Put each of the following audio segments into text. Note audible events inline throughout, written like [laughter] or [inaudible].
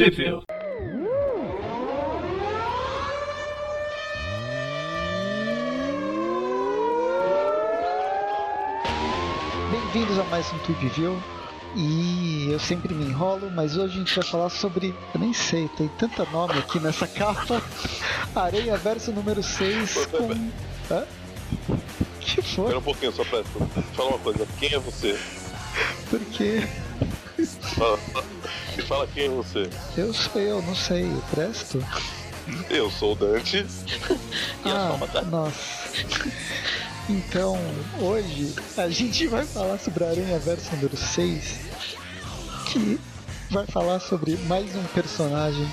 Trip Bem-vindos a mais um Tweep View. E eu sempre me enrolo, mas hoje a gente vai falar sobre. Eu nem sei, tem tanto nome aqui nessa [laughs] capa. Areia Verso número 6 com. Hã? Que foi? Espera um pouquinho, só pra falar uma coisa. Quem é você? Por quê? Me fala quem é você. Eu sou eu, não sei, eu presto? Eu sou o Dante. [laughs] Ah, nossa. Então, hoje a gente vai falar sobre a Aranha Verso número 6, que vai falar sobre mais um personagem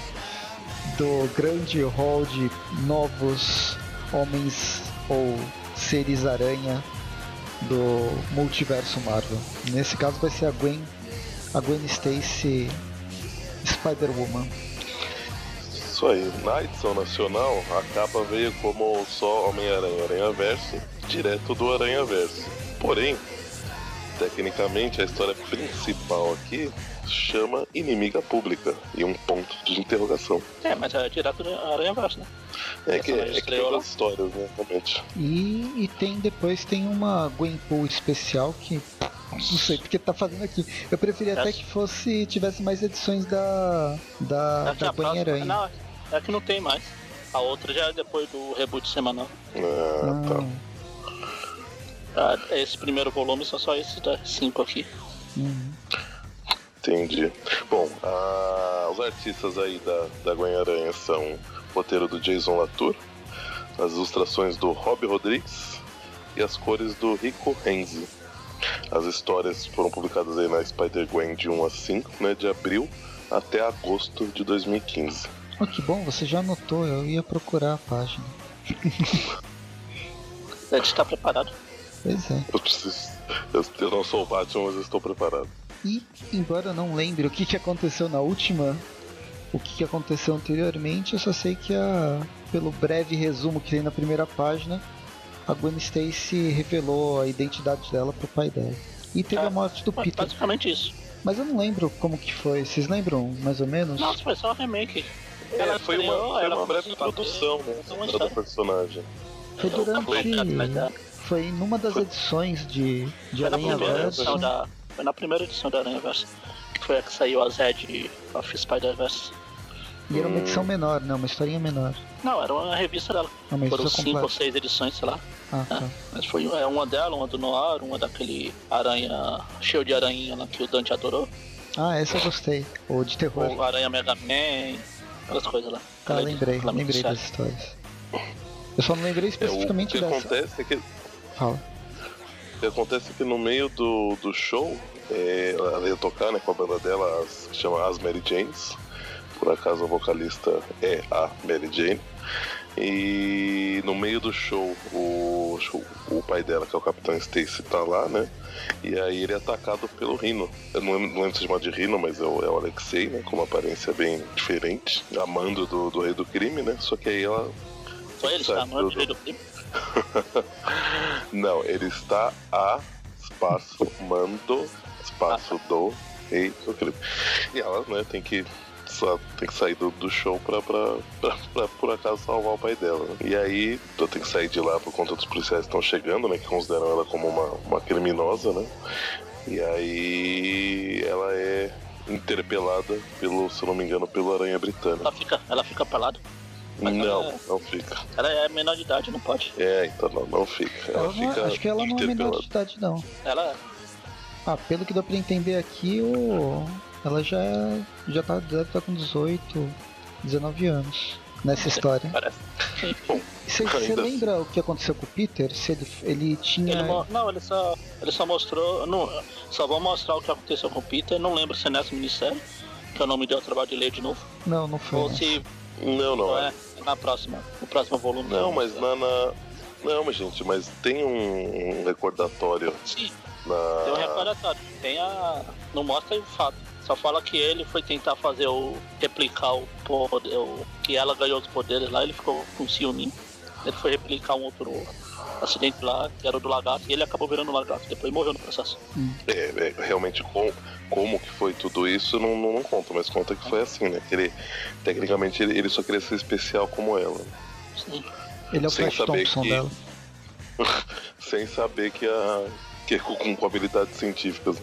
do grande hall de novos homens ou seres aranha do multiverso Marvel. Nesse caso vai ser a Gwen, a Gwen Stacy Spider-Woman. Isso aí. Na edição nacional, a capa veio como só Homem-Aranha Aranha Verso, direto do Aranha Verso. Porém, tecnicamente, a história principal aqui chama Inimiga Pública e um ponto de interrogação. É, mas é direto do Aranha Verso, né? É que, é que tem duas histórias, né? Realmente. E, e tem depois tem uma Gwenpool especial que não sei porque tá fazendo aqui. Eu preferia até que fosse tivesse mais edições da da, é da a Gwen próxima. Aranha. Não, é que não tem mais. A outra já é depois do reboot semanal. Ah, tá. Ah, Ah, Esse primeiro volume são só esses da- cinco aqui. hum. Entendi. Bom, a- os artistas aí da, da Gwen Aranha são o roteiro do Jason Latour, as ilustrações do Rob Rodrigues e as cores do Rico Renzi. As histórias foram publicadas aí na Spider-Gwen de 1 a 5, né, de abril até agosto de 2015. Oh, que bom, você já anotou, eu ia procurar a página. [laughs] A gente tá preparado. Pois é. Eu preciso. Eu, eu não sou o Batman, mas eu estou preparado. E, embora eu não lembre o que, que aconteceu na última, o que, que aconteceu anteriormente, eu só sei que a, pelo breve resumo que tem na primeira página, a Gwen Stacy revelou a identidade dela pro pai dela. E teve É, a morte do Peter. Basicamente isso. Mas eu não lembro como que foi. Vocês lembram, mais ou menos? Nossa, foi só um remake. É, foi uma, foi ela uma breve introdução, né, da personagem. Foi durante. Foi numa das edições de, de Foi Aranha Verso. da. Foi na primeira edição da Aranha Verso. Que foi a que saiu a Zed of Spider-Verse. E era uma edição menor, né? Uma historinha menor. Não, era uma revista dela. Uma Foram cinco ou completa. seis edições, sei lá. Ah, tá. Mas foi é, uma dela, uma do Noir, uma daquele aranha cheio de aranha lá que o Dante adorou. Ah, essa eu gostei. O de terror. O Aranha Mega Man, aquelas coisas lá. Tá, lembrei, lembrei das histórias. Eu só não lembrei É, o especificamente que dessa. acontece é que Fala. O que acontece é que no meio do, do show, é, ela ia tocar né, com a banda dela, as, que chama As Mary Janes. Por acaso a vocalista é a Mary Jane. E no meio do show, o, o pai dela, que é o Capitão Stacy, tá lá, né? E aí ele é atacado pelo Rino. Eu não lembro, não lembro se chama de Rino, mas é o, é o Alexei, né? Com uma aparência bem diferente. Amando do, do rei do crime, né? Só que aí ela Foi ele, tá? Não é do rei do crime. [laughs] Não, ele está a espaço mando, espaço do rei do crime. E ela, né, tem que só tem que sair do, do show pra, pra, pra, pra, por acaso salvar o pai dela. né? E aí, então tem que sair de lá por conta dos policiais que estão chegando, né? Que consideram ela como uma, uma criminosa, né? E aí ela é interpelada pelo, se não me engano, pelo Aranha Britânico. Ela fica, ela fica pelada. Mas Não, ela- não fica. Ela é menor de idade, não pode. É, então não, não fica. Ela Ela não- fica acho que ela não é menor de idade, não. Ela é. Ah, pelo que dá pra entender aqui, o... ela já, é- já tá, deve estar com 18, 19 anos nessa história. [laughs] Parece. Você ainda lembra o que aconteceu com o Peter? Se ele, ele tinha. Ele não, ele só, ele só mostrou. Não, só vou mostrar o que aconteceu com o Peter. Não lembro se é nessa minissérie, que eu não me deu o trabalho de ler de novo. Não, não foi. Ou se Não, não. não é na próxima, no próximo volume. Não, mas na, na- Não, mas gente, mas tem um, um recordatório Sim, na. tem um recordatório. Tem a. Não mostra o fato. Só fala que ele foi tentar fazer o. replicar o poder. O, que ela ganhou os poderes lá, ele ficou com ciúme. Ele foi replicar um outro acidente lá, que era do lagarto, e ele acabou virando lagarto, depois morreu no processo. É, é, realmente com, como que foi tudo isso não, não, não, conta, mas conta que foi assim, né? Que ele, tecnicamente ele, ele só queria ser especial como ela. Sim. Ele é o Flash Thompson que... dela. [laughs] sem saber que a. Que, é com, com habilidades científicas,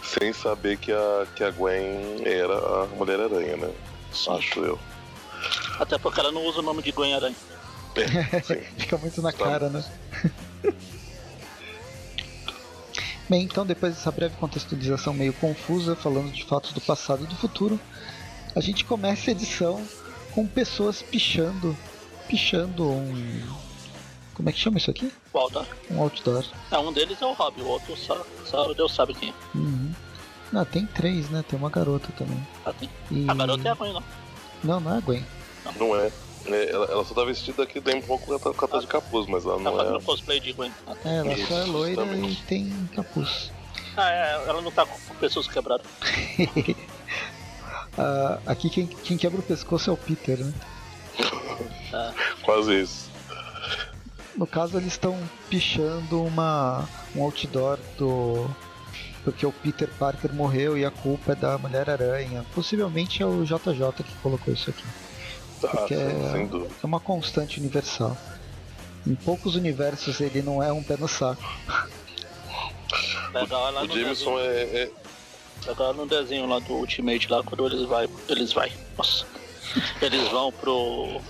sem saber que a, que a Gwen era a Mulher-Aranha, né? Sim. Acho eu. Até porque ela não usa o nome de Gwen Aranha. É, [laughs] Fica muito na cara, né? [laughs] Bem, então depois dessa breve contextualização meio confusa, falando de fatos do passado e do futuro, a gente começa a edição com pessoas pichando, pichando um como é que chama isso aqui? O outdoor. Um outdoor. É, um deles é o Rob, o outro só, só Deus sabe quem é. Uhum. Não, tem três, né? Tem uma garota também. Ah, tem. E... A garota é a Gwen, não? Não, não é a Gwen. Não, não é. É. ela, ela, só tá vestida aqui dentro um pouco com a tá de capuz, mas ela tá não tá é. Ela cosplay de Gwen. É, ela Isso, só é loira e tem capuz. Ah, é, ela não tá com pessoas quebradas. [laughs] ah, aqui quem, quem quebra o pescoço é o Peter, né? É. Quase isso. No caso, eles estão pichando uma, um outdoor do. Porque o Peter Parker morreu e a culpa é da Mulher-Aranha. Possivelmente é o JJ que colocou isso aqui. Porque é, é uma constante universal. Em poucos universos ele não é um pé no saco. Legal, o Jameson é, é. Legal no desenho lá do Ultimate, lá quando eles vai. Eles vai. Nossa. Eles vão pro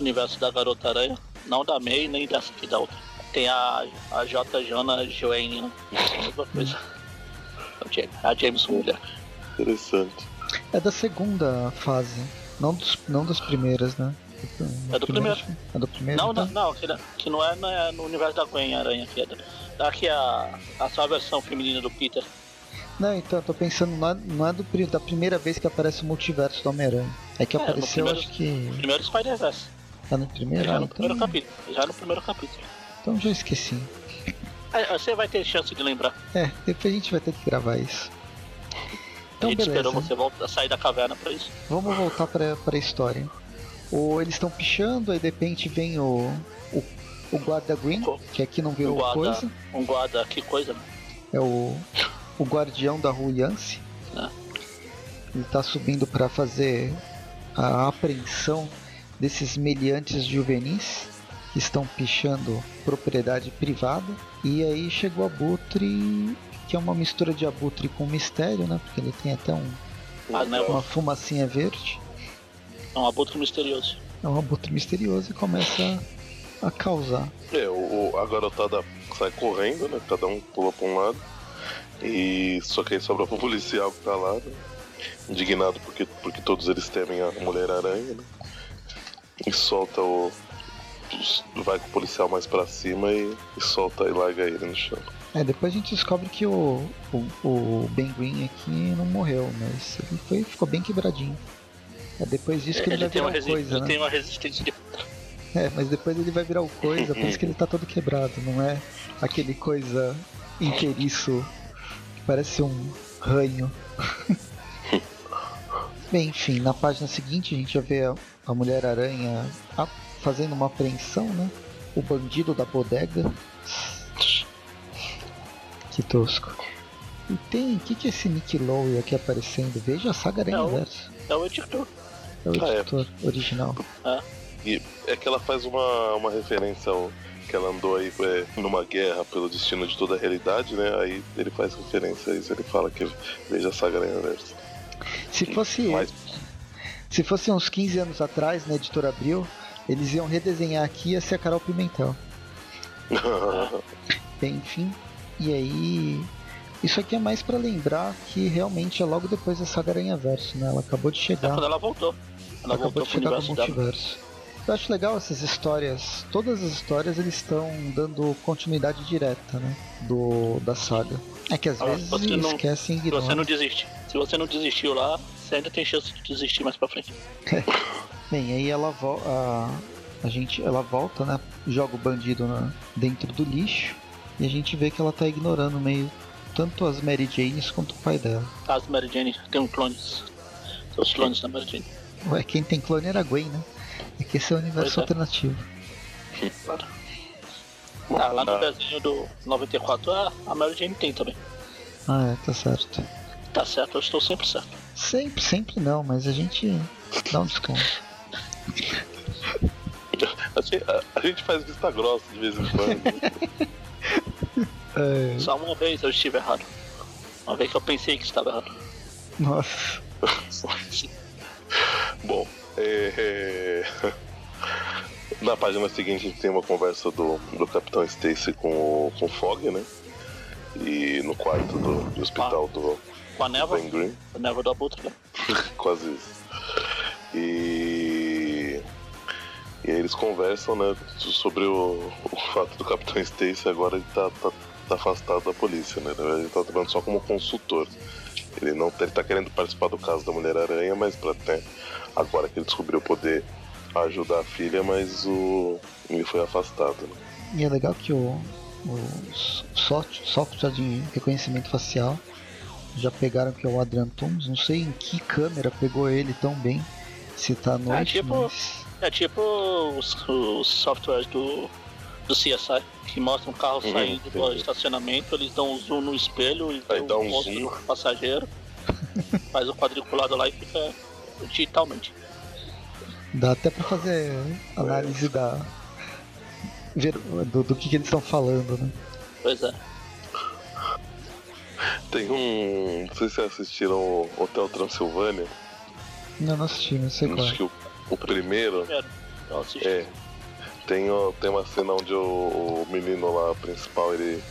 universo da Garota Aranha. Não da May, nem dessa aqui da outra. Tem a, a J. Jona Joanne, né? Mesma coisa. A Jameson mulher. Interessante. É da segunda fase, não, dos, não das primeiras, né? É do primeiro. É do primeiro? Não, então? não, não que, que não é, não é no universo da Gwen Aranha, que é da, aqui é a, a sua versão feminina do Peter. Não, então, eu tô pensando, não é, não é do, da primeira vez que aparece o multiverso do Homem-Aranha. É que é, apareceu, primeiro, acho que. Primeiro Spider-Verse. Tá no primeiro? Já ah, no então... primeiro capítulo. Já no primeiro capítulo. Então já esqueci. você vai ter chance de lembrar. É, depois a gente vai ter que gravar isso. Então, a beleza. esperou você voltar, sair da caverna pra isso. Vamos voltar pra, pra história. Ou eles estão pichando, aí de repente vem o, o, o guarda Green, que aqui não virou um guarda, coisa. Um guarda, que coisa, né? É o, o guardião da rua Yance. É. Ele tá subindo para fazer a apreensão desses meliantes juvenis que estão pichando propriedade privada. E aí chegou Abutre, que é uma mistura de Abutre com mistério, né? Porque ele tem até um, ah, uma fumacinha verde. É um abutre misterioso. É um abutre misterioso e começa a, a causar. É, o, a garotada sai correndo, né? Cada um pula pra um lado. E só que aí sobra pro [laughs] policial que tá lá, né? indignado porque, porque todos eles temem a Mulher-Aranha, né? E solta o. Vai com o policial mais pra cima e, e solta e larga ele no chão. É, depois a gente descobre que o, o, o Ben Green aqui não morreu, mas ele foi, ficou bem quebradinho. É depois disso que ele, ele vai virar coisa, ele né? tem uma resistência de... É, mas depois ele vai virar o coisa, por isso que ele tá todo quebrado, não é aquele coisa inteiriço que parece um ranho. [laughs] Bem, enfim, na página seguinte a gente já vê a, a Mulher-Aranha fazendo uma apreensão, né? O bandido da bodega. Que tosco. E tem. O que, que é esse Nick Lowe aqui aparecendo? Veja a saga Aranha Verso. É o editor. É o editor ah, é. original. Ah. E é que ela faz uma, uma referência ao que ela andou aí é, numa guerra pelo destino de toda a realidade, né? Aí ele faz referência a isso, ele fala que veja a saga Aranha Verso. Se fosse. Mas... Se fosse uns 15 anos atrás, na editora Abril, eles iam redesenhar aqui ia ser a Carol Pimentel. Bem, [laughs] enfim. E aí. Isso aqui é mais para lembrar que realmente é logo depois da saga Aranha Verso, né? Ela acabou de chegar. É quando ela voltou. Ela, ela acabou de chegar no multiverso. Dela. Eu acho legal essas histórias. Todas as histórias eles estão dando continuidade direta, né? Do, da saga. É que às ah, vezes esquecem e ignoram. Se você não desiste. Se você não desistiu lá, você ainda tem chance de desistir mais pra frente. [laughs] Bem, aí ela volta. A, a gente, ela volta, né? Joga o bandido na, dentro do lixo. E a gente vê que ela tá ignorando meio tanto as Mary Janes quanto o pai dela. As Mary Jane tem um clones. São os clones da Mary Jane. Ué, quem tem clone era a Gwen, né? É que esse é o universo é. alternativo. Claro. Ah, lá no desenho do 94 a, a Mary Jane tem também. Ah, é, tá certo. Tá certo, eu estou sempre certo. Sempre, sempre não, mas a gente dá um desconto. [laughs] a gente faz vista grossa de vez em quando. [laughs] É... Só uma vez eu estive errado. Uma vez que eu pensei que estava errado. Nossa. [laughs] Bom, é... na página seguinte a gente tem uma conversa do, do Capitão Stacy com o, com o Fog, né? E no quarto do, do hospital ah, do. Com a névoa? Ben Green. A névoa do Abutre, né? [laughs] Quase isso. E. E aí eles conversam, né, sobre o, o fato do Capitão Stacy agora ele tá, tá, tá afastado da polícia, né? Ele tá trabalhando só como consultor. Ele não ele tá querendo participar do caso da Mulher-Aranha, mas para até agora que ele descobriu poder ajudar a filha, mas o ele foi afastado. Né? E é legal que o, os software de reconhecimento facial já pegaram que é o Adrian Toomes, não sei em que câmera pegou ele tão bem, se tá à noite. É tipo, mas... é tipo os, os softwares do, do CSI, que mostram o carro uhum, saindo sim. do estacionamento, eles dão um zoom no espelho e Aí dá um zoom. passageiro, [laughs] faz o quadriculado lá e fica digitalmente. Dá até pra fazer análise da. Do, do que, que eles estão falando, né? Pois é. Tem um. Não sei se vocês assistiram Hotel Transilvânia. Não, não assisti, não sei qual. Acho que o, o primeiro. É. Tem, tem uma cena onde o, o menino lá principal ele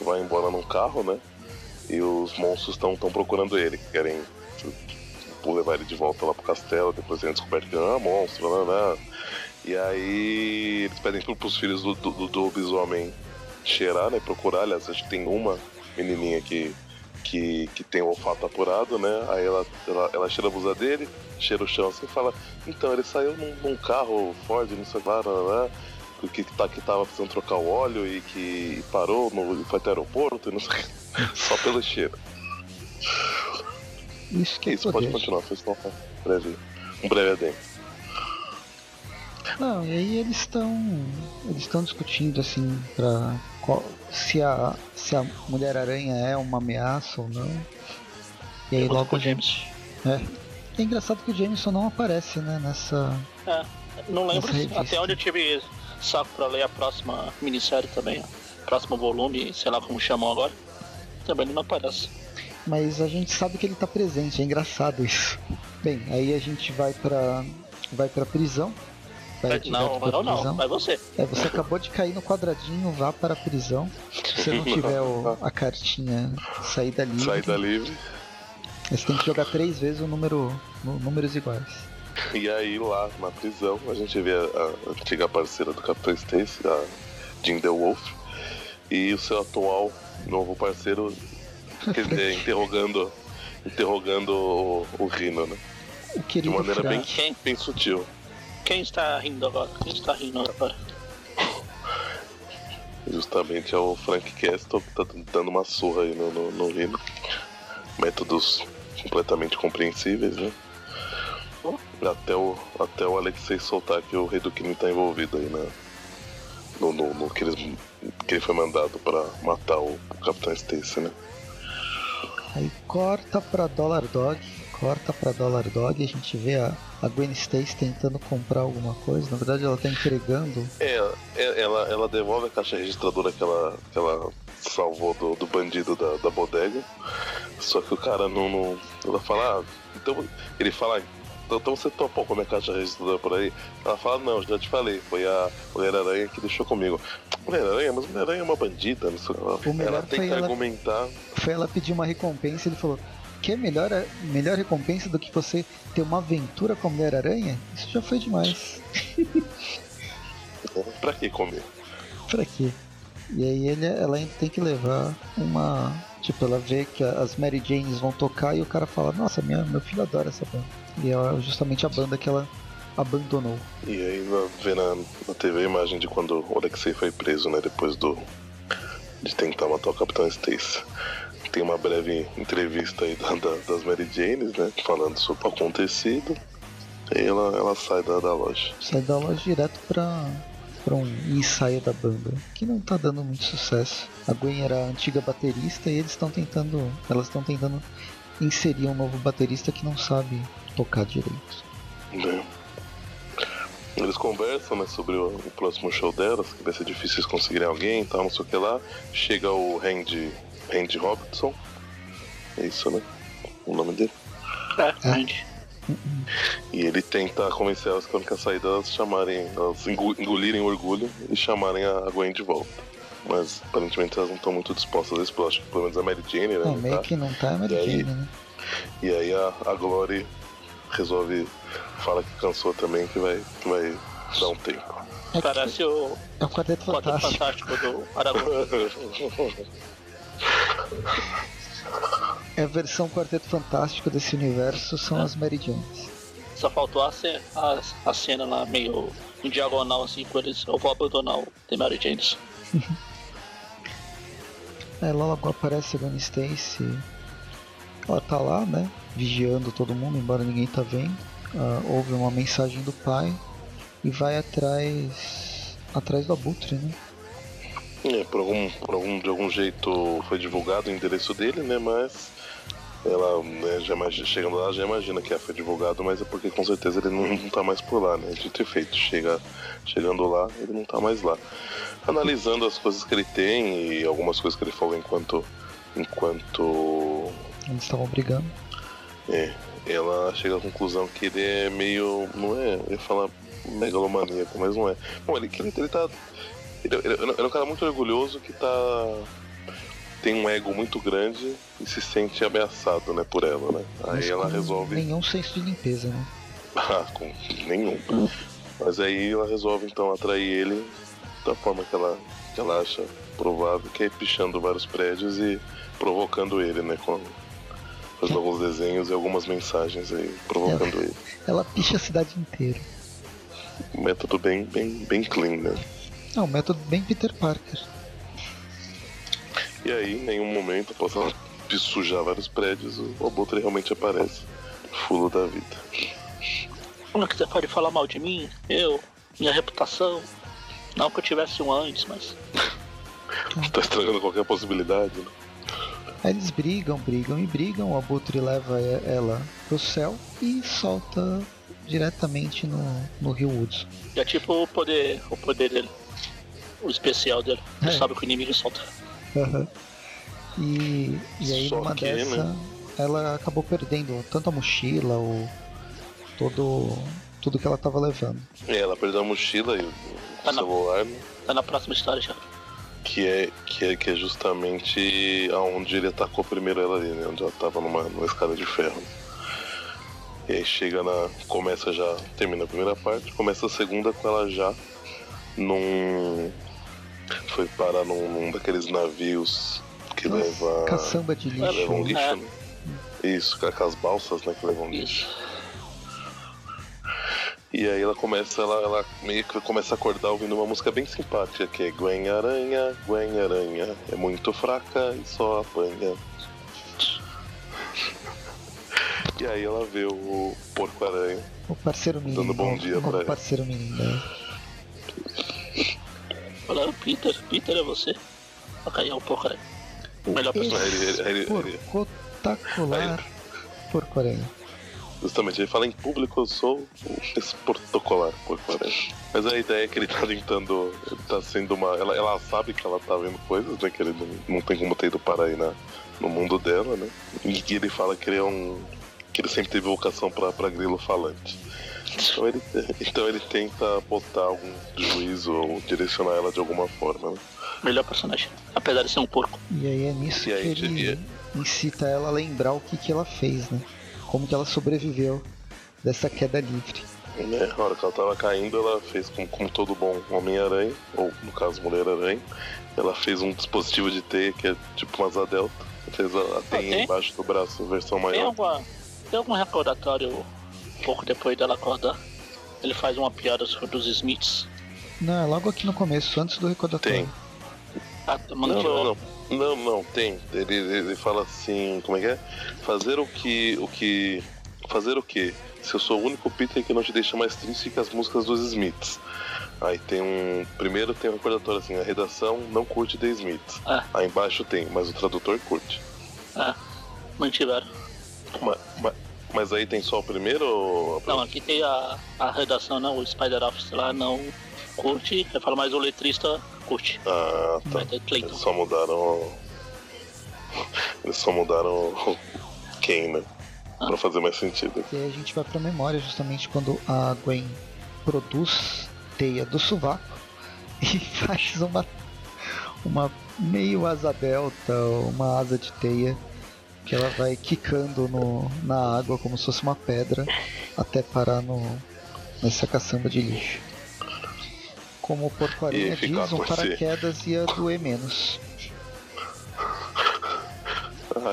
vai embora num carro, né? E os monstros estão procurando ele, querem tipo, levar ele de volta lá pro castelo, depois ele descobre que é um monstro, né, né? E aí eles pedem pros filhos do, do, do lobisomem cheirar, né? Procurar, aliás, acho que tem uma menininha que, que, que tem o olfato apurado, né? Aí ela, ela, ela cheira a blusa dele, cheira o chão assim e fala, então, ele saiu num, num carro Ford, não sei lá, né? Que, tá, que tava precisando trocar o óleo e que parou, no, foi até o aeroporto, e não sei [laughs] Só pelo cheiro. Isso que é Isso, pode continuar, foi só um breve, um breve adendo. Não, e aí eles estão eles estão discutindo assim para se a se a Mulher Aranha é uma ameaça ou não. E aí logo o James. É. É engraçado que o Jameson não aparece, né, nessa É, não lembro até onde eu tive saco para ler a próxima minissérie também, próximo volume, sei lá como chamam agora. Também não aparece mas a gente sabe que ele está presente, é engraçado isso. Bem, aí a gente vai para vai para prisão. Vai não, não, não, vai você. É, você acabou de cair no quadradinho, vá para a prisão. Se você não [laughs] tiver o, a cartinha saída livre. Saída livre. Você tem que jogar três vezes o número, números iguais. E aí lá na prisão a gente vê a, a antiga parceira do Capitão Stacy, a Jim Wolf, e o seu atual novo parceiro Quer dizer, [laughs] interrogando, interrogando o, o Rino, né? O De maneira bem, bem sutil. Quem está rindo agora? Quem está rindo agora? Justamente é o Frank Castle que tá dando uma surra aí no, no, no Rino. Métodos completamente compreensíveis, né? Até o, até o Alexei soltar que o Rei do Crime tá envolvido aí, né? No, no, no que, eles, que ele foi mandado para matar o, o Capitão Stacy, né? Aí corta pra Dollar Dog, corta pra Dollar Dog e a gente vê a, a Gwen Stacy tentando comprar alguma coisa. Na verdade, ela tá entregando. É, é, ela, ela devolve a caixa registradora que ela, que ela salvou do, do bandido da, da bodega. Só que o cara não. não ela fala, ah, então. Ele fala, então você topou com a minha caixa registradora por aí? Ela fala, não, já te falei, foi a Mulher-Aranha que deixou comigo. Mulher-Aranha, mas Mulher-Aranha é uma bandida, não sei ela, ela tenta ela, argumentar. Foi ela pedir uma recompensa ele falou, que é melhor, melhor recompensa do que você ter uma aventura com a Mulher-Aranha? Isso já foi demais. [laughs] pra que comer? Pra quê? E aí ele, ela tem que levar uma. Tipo, ela vê que as Mary Janes vão tocar e o cara fala, nossa, minha, meu filho adora essa banda. E é justamente a banda que ela abandonou. E aí vê na, na TV a imagem de quando o Alexei foi preso, né? Depois do. de tentar matar o Capitão Stacy. Tem uma breve entrevista aí da, da, das Mary Janes, né? Falando sobre o acontecido. E ela, ela sai da, da loja. Sai da loja direto pra, para um ensaio da banda, que não tá dando muito sucesso. A Gwen era a antiga baterista e eles estão tentando, elas estão tentando inserir um novo baterista que não sabe tocar direito. É. Eles conversam né, sobre o, o, próximo show delas, que vai ser difícil eles conseguirem alguém e tal, não sei o que lá. Chega o Randy, Randy Robertson. É isso, né? O nome dele? É, Randy. E ele tenta convencer elas que a única saída elas chamarem, elas engolirem o orgulho e chamarem a Gwen de volta. Mas aparentemente elas não estão muito dispostas a isso, acho que pelo menos a Mary Jane, né? Não, meio tá. que não tá a Mary e Jane, aí, né? E aí a, a Glory resolve, fala que cansou também, que vai, que vai dar um tempo. É Parece o. É o Quarteto Fantástico. Fantástico do Aragorn. [laughs] é a versão Quarteto Fantástico desse universo, são é. as Mary Janes. Só faltou a, cena, a, a cena lá meio em diagonal assim com eles. Eu vou abandonar o The Mary Janes. [laughs] é, logo aparece a Gwen Stacy. Ela tá lá, né? Vigiando todo mundo, embora ninguém tá vendo. Uh, ouve uma mensagem do pai e vai atrás atrás do abutre, né? É, por algum, por algum, de algum jeito foi divulgado o endereço dele, né? Mas ela né, já imagina, chegando lá já imagina que foi divulgado, mas é porque com certeza ele não, não tá mais por lá, né? De ter feito. Chega, chegando lá, ele não tá mais lá. Analisando as coisas que ele tem e algumas coisas que ele falou enquanto. enquanto. Eles estavam brigando. É. Ela chega à conclusão que ele é meio. não é. Eu ia falar megalomaníaco, mas não é. Bom, ele, ele, ele tá. Ele, ele, ele é um cara muito orgulhoso que tá tem um ego muito grande e se sente ameaçado, né, por ela, né? Aí ela resolve. Nenhum senso de limpeza, né? [laughs] ah, com nenhum. Mas aí ela resolve então atrair ele da forma que ela, que ela acha provável, que é pichando vários prédios e provocando ele, né? Com, fazendo alguns desenhos e algumas mensagens aí, provocando ela, ele. Ela picha a cidade inteira. Método bem, bem, bem clean, né? Não, método bem Peter Parker. E aí, em nenhum momento, após ela sujar vários prédios, o Abutre realmente aparece, fulo da vida. Como é que você pode falar mal de mim? Eu, minha reputação. Não que eu tivesse um antes, mas. [laughs] tá estragando qualquer possibilidade, né? Aí eles brigam, brigam e brigam. O Abutre leva ela pro céu e solta diretamente no, no Rio Woods. É tipo o poder, o poder dele. O especial dele. Ele é. sabe que o inimigo solta. Uhum. E, e aí Só numa que, dessa né? ela acabou perdendo tanto a mochila, o todo tudo que ela tava levando. É, ela perdeu a mochila e o tá celular. Na, tá na próxima história já. Que é, que é, que é justamente aonde ele atacou primeiro ela ali, né? Onde ela tava numa, numa escada de ferro. E aí chega na. Começa já. Termina a primeira parte, começa a segunda com ela já num foi parar num, num daqueles navios que Nossa, leva. Caçamba de lixo. Levam lixo, é. né? Isso, com as balsas, né, que levam lixo. E aí ela começa, ela, ela meio que começa a acordar ouvindo uma música bem simpática, que é Gwen Aranha, Gwen Aranha, é muito fraca e só apanha. E aí ela vê o Porco Aranha. O parceiro menino. Dando bom dia pra ele. O parceiro menino. Falaram, Peter, Peter é você. Ok, é um pouco aí. Melhor personagem. Porcotacular por Coreia. Justamente, ele fala em público, eu sou esse protocolar por Coreia. Mas a ideia é que ele tá tentando. Ele tá sendo uma. Ela, ela sabe que ela tá vendo coisas, né? Que ele não, não tem como ter ido parar aí na, no mundo dela, né? E que ele fala que ele é um. que ele sempre teve vocação pra, pra grilo falante. Então ele, [laughs] então ele tenta botar algum juízo ou direcionar ela de alguma forma, né? Melhor personagem, apesar de ser um porco. E aí é nisso que ele incita ela a lembrar o que, que ela fez, né? Como que ela sobreviveu dessa queda livre. É, na hora que ela tava caindo, ela fez como, como todo bom Homem-Aranha, ou no caso Mulher-Aranha, ela fez um dispositivo de teia que é tipo uma asa delta. Fez a, a teia ah, embaixo do braço, versão maior. Tem, alguma, tem algum recordatório pouco depois dela acordar, ele faz uma piada sobre os Smiths. Não, é logo aqui no começo, antes do recordatório. Tem. Ah, não, não, não, não, não, tem. Ele, ele fala assim, como é que é? Fazer o que. o que. Fazer o que? se eu sou o único Peter que não te deixa mais triste que as músicas dos Smiths. Aí tem um. Primeiro tem um recordatório assim, a redação não curte The Smiths. Ah. Aí embaixo tem, mas o tradutor curte. Ah, mantiveram. Mas, mas, mas aí tem só o primeiro ou. Não, aqui tem a, a redação, não, o Spider Office lá não curte, eu falo mais o letrista curte. Ah, tá. Eles só mudaram. [laughs] Eles só mudaram quem, [laughs] né? Pra fazer mais sentido. E aí a gente vai pra memória justamente quando a Gwen produz teia do sovaco [laughs] e faz uma, uma meio asa delta, uma asa de teia que ela vai quicando no, na água como se fosse uma pedra até parar no, nessa caçamba de lixo. Como o porco-aranha diz, um paraquedas ia doer menos.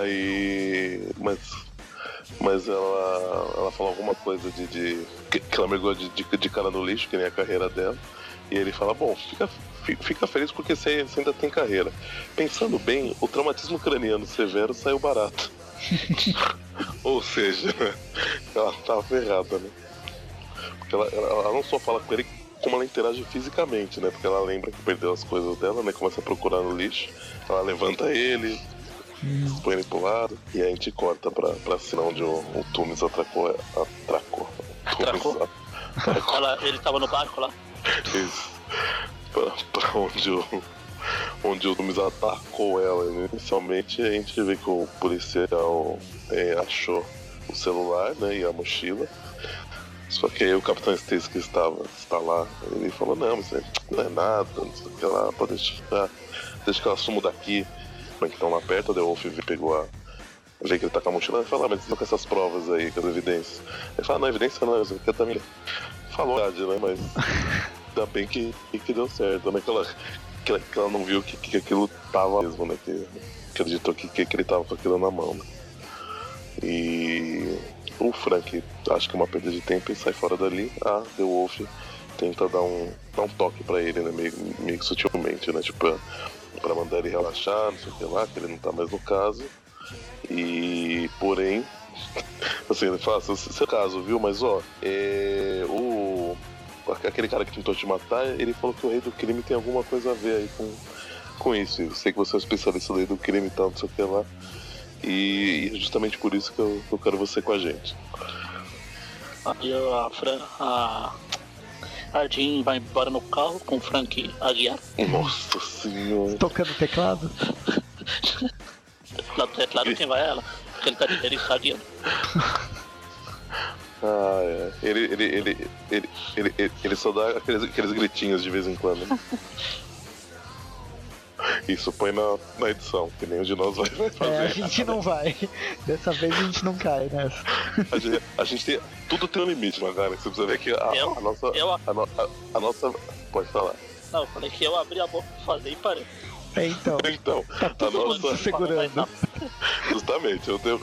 Aí. Mas. Mas ela. Ela falou alguma coisa de. de que, que ela mergulhou de, de, de cara no lixo, que nem a carreira dela. E ele fala, bom, fica, fi- fica feliz porque você, você ainda tem carreira. Pensando bem, o traumatismo craniano severo saiu barato. [laughs] Ou seja, ela tava ferrada, né? Porque ela, ela, ela não só fala com ele como ela interage fisicamente, né? Porque ela lembra que perdeu as coisas dela, né? Começa a procurar no lixo. Ela levanta ele, põe ele pro lado, e aí a gente corta pra, pra cena onde o, o Tumis atracou. Atracou. Atracou? atracou. [laughs] Ela, ele tava no barco lá. Isso. Pra onde o. Onde o Tumis atacou ela. Inicialmente a gente vê que o policial é, achou o celular né, e a mochila. Só que aí o Capitão Stacy que estava está lá, ele falou, não, mas não é nada, não sei o que lá, pode deixar, deixa que ela sumo daqui. Mas que estão lá perto, o The Wolf pegou a. Vê que ele tá com a mochila e fala, ah, mas com essas provas aí, com as evidências. Ele fala, não, evidência não, isso aqui também. Falou a verdade, né? Mas ainda bem que, que deu certo, né? Que ela, que ela, que ela não viu que, que aquilo tava mesmo, né? Que acreditou que, que, que ele tava com aquilo na mão, né? E o Frank acha que é uma perda de tempo e sai fora dali. A The Wolf tenta dar um, dar um toque pra ele, né? Meio, meio que sutilmente, né? Tipo, pra mandar ele relaxar, não sei o que lá, que ele não tá mais no caso. E porém, [laughs] assim, ele fala, seu caso, viu? Mas ó, é, o. Aquele cara que tentou te matar, ele falou que o rei do crime tem alguma coisa a ver aí com, com isso. Eu sei que você é um especialista do rei do crime e tal, não sei o que lá. E, e é justamente por isso que eu, que eu quero você com a gente. Aí a Fran. A. A Jean vai embora no carro com o Frank Aguiar. Nossa senhora. Tocando teclado? Do teclado quem vai é ela. Porque ele tá de guiando. [laughs] Ah, é. Ele, ele, ele, ele, ele, ele, ele só dá aqueles, aqueles gritinhos de vez em quando. né? [laughs] Isso põe na, na edição, que nenhum de nós vai, fazer. É, a gente não vai. Dessa vez a gente não cai nessa. A gente, a gente tem. Tudo tem um limite, Magari. Você precisa ver que a, Eu? a nossa. Eu? A, no- a- a nossa. Pode falar. Não, eu falei que eu abri a boca pra fazer e parei. É, então. Então, Tá a todo mundo nossa. se segurando. [laughs] Justamente, eu tenho.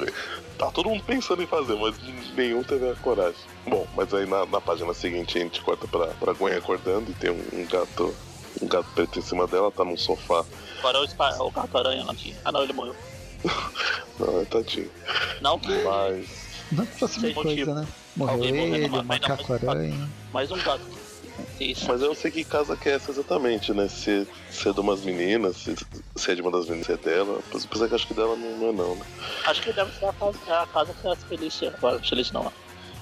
Tá todo mundo pensando em fazer, mas nenhum teve a coragem. Bom, mas aí na, na página seguinte a gente corta pra, pra Gwen acordando e tem um, um gato. Um gato preto em cima dela, tá num sofá. Agora o, Spa- o gato aranha lá aqui. Ah não, ele morreu. [laughs] Não, é tadinho. Não que Mas. Não que fosse uma Sem coisa, motivo. né? Morreu Alguém morrendo ele, não, macaco-aranha. mais um gato. Isso. Mas eu não sei que casa que é essa exatamente, né? Se, se é de umas meninas, se, se é de uma das meninas, se é dela. Apesar que acho que dela não, não é não, né? Acho que deve ser a casa, é a casa que é a Felícia. Agora, Felícia não.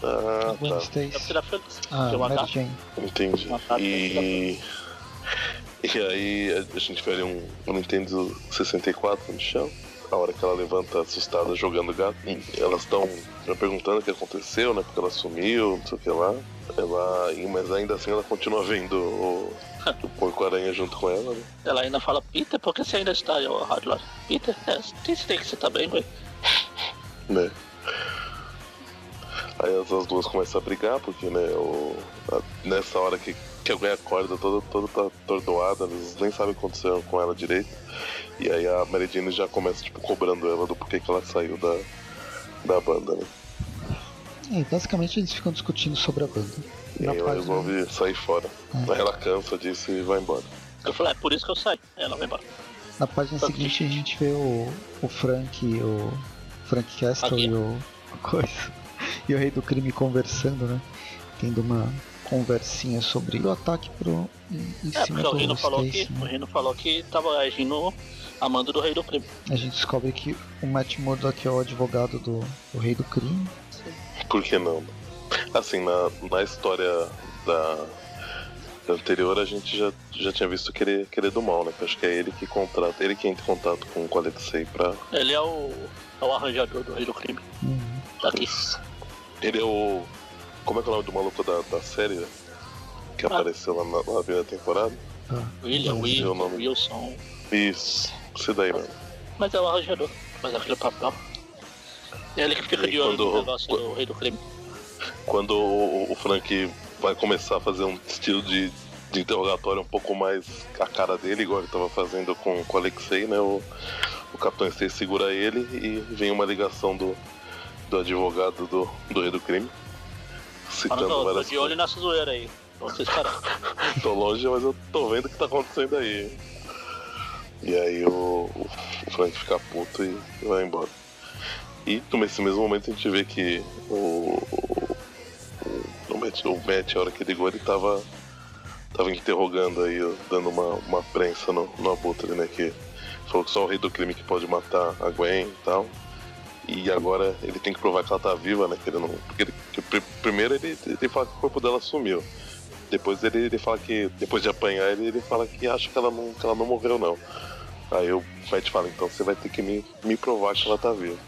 Ah, Gwen tá. Deve ser a Felícia. Ah, uma Mary. Jane. Entendi. Uma casa E. [laughs] E aí a gente ali um, um Nintendo 64 no chão. A hora que ela levanta assustada jogando gato, elas estão perguntando o que aconteceu, né? Porque ela sumiu, não sei o que lá. Ela, mas ainda assim ela continua vendo o, o porco-aranha junto com ela, né? Ela ainda fala, Peter, por que você ainda está aí, lá? Peter, é, tem tem que você tá bem, Gwen. [laughs] né? Aí as, as duas começam a brigar, porque né, o, a- nessa hora que, que a Gwen acorda toda, toda tá atordoada, eles nem sabem o que aconteceu com ela direito. E aí a Mary Jane já começa tipo, cobrando ela do porquê que ela saiu da, da banda, né? É, basicamente eles ficam discutindo sobre a banda. E aí ela página- resolve sair fora. É. Aí ela cansa disso e vai embora. Eu falei, é por isso que eu saio. Ela vai embora. Na página seguinte a gente vê o, o Frank, o Frank Castle Aqui. e o, o [laughs] coisa. e o Rei do Crime conversando, né? Tendo uma conversinha sobre o ataque pro, em, em É, cima porque o Rino falou Stacy, que né? o Rino falou que tava agindo a mando do rei do crime. A gente descobre que o Matt Murdock é o advogado do, do Rei do Crime. Por que não? Assim, na, na história da, da anterior a gente já, já tinha visto que ele, que ele é do mal, né? Acho que é ele que contrata, ele que entra em contato com o Alexei pra. Ele é o, é o arranjador do rei do crime. Uhum. Daqui. Ele é o. Como é que é o nome do maluco da, da série? né? Que Ah. apareceu lá na, na primeira temporada? Tá. William, Não sei Will, o nome. Wilson. Isso, esse daí mesmo. Mas é o arranjador. Faz aquele papel. É ele que fica E de olho quando- no negócio do rei do crime. Quando o, o Frank vai começar a fazer um estilo de, de interrogatório um pouco mais a cara dele, igual ele estava fazendo com, com o Alexei, né? O, o Capitão Stacy segura ele e vem uma ligação do, do advogado do, do rei do crime. Citando tô, tô várias de olho nessa zoeira aí. Vocês. [laughs] Tô longe, mas eu tô vendo o que tá acontecendo aí. E aí o, o Frank fica puto e vai embora. E nesse mesmo momento a gente vê que o. o, o, Matt, o Matt, a hora que ligou, ele tava. tava interrogando aí, dando uma, uma prensa no, no Abutre, né? Que falou que só o rei do crime que pode matar a Gwen e tal. E agora ele tem que provar que ela tá viva, né? Que ele não. Porque ele- que pri- primeiro ele, ele fala que o corpo dela sumiu. Depois ele, ele fala que, depois de apanhar ele, ele fala que acha que ela não, que ela não morreu não. Aí o Matt fala, então você vai ter que me, me provar que ela tá viva.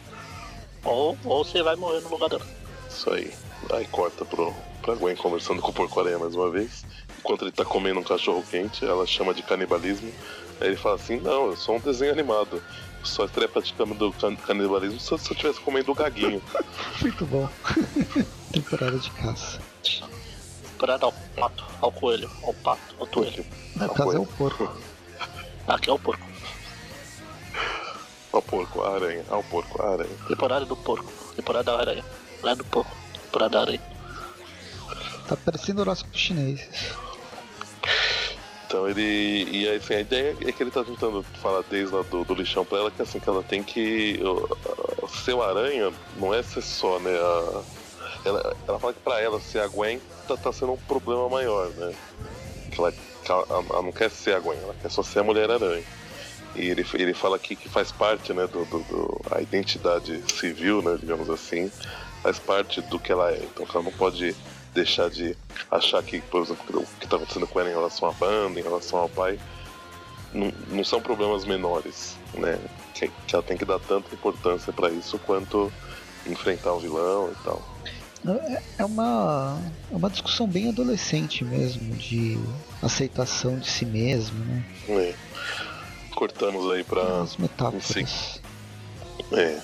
Ou, ou você vai morrer no lugar dela. Isso aí. Aí corta pro, pra Gwen conversando com o porco aranha mais uma vez. Enquanto ele tá comendo um cachorro quente, ela chama de canibalismo. Aí ele fala assim, não, eu sou um desenho animado. Só estaria praticando do can- canibalismo se eu se eu estivesse comendo o gaguinho. [laughs] Muito bom. [laughs] Temporada de caça. Esperar ao pato, ao coelho, ao pato, ao coelho. No caso é o porco. [laughs] Aqui é o porco. Ao porco, a aranha, ao porco, a aranha. Temporada do porco. Temporada da aranha. Lá do porco. Temporada da aranha. Tá parecendo horóscopo chinês. Então ele. E aí, assim, a ideia é que ele tá tentando falar desde lá do, do lixão pra ela que assim, que ela tem que. Ser o aranha não é ser só, né? a- ela, ela fala que pra ela ser a Gwen tá, tá sendo um problema maior, né? Que ela, ela, ela não quer ser a Gwen, ela quer só ser a Mulher Aranha. E ele, ele fala aqui que faz parte, né, do, do, do- a identidade civil, né, digamos assim, faz parte do que ela é. Então ela não pode deixar de achar que, por exemplo, o que está acontecendo com ela em relação à banda, em relação ao pai, não, não são problemas menores, né? Que, que ela tem que dar tanta importância para isso quanto enfrentar o vilão e tal. É- É uma, é uma discussão bem adolescente mesmo, de aceitação de si mesmo, né? É. Cortamos aí para As metáforas. sim. É.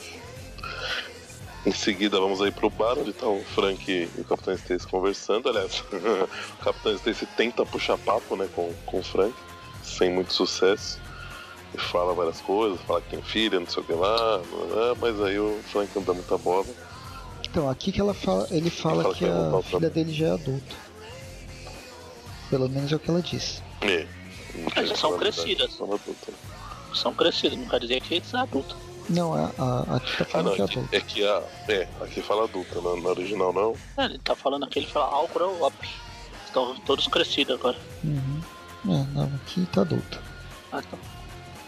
Em seguida vamos aí pro bar onde tá o Frank e o Capitão Stacy conversando. Aliás, [laughs] o Capitão Stacy tenta puxar papo né, com, com o Frank, sem muito sucesso. E fala várias coisas, fala que tem filha, não sei o que lá, mas aí o Frank não dá muita bola. Então, aqui que ela fala, ele fala fala que que voltar a filha dele já é adulta. Pelo menos é o que ela disse. É. Mas são crescidas. são adultas. São crescidos, não quer dizer que eles são adultos. Não, a, a, aqui tá Ah, falando não, que é aqui, adulta. é que a. É, aqui fala adulta, na, na original não. É, ele tá falando aqui, ele fala grow up. Estão todos crescidos agora. Uhum. É, não, aqui tá adulta. Ah, então.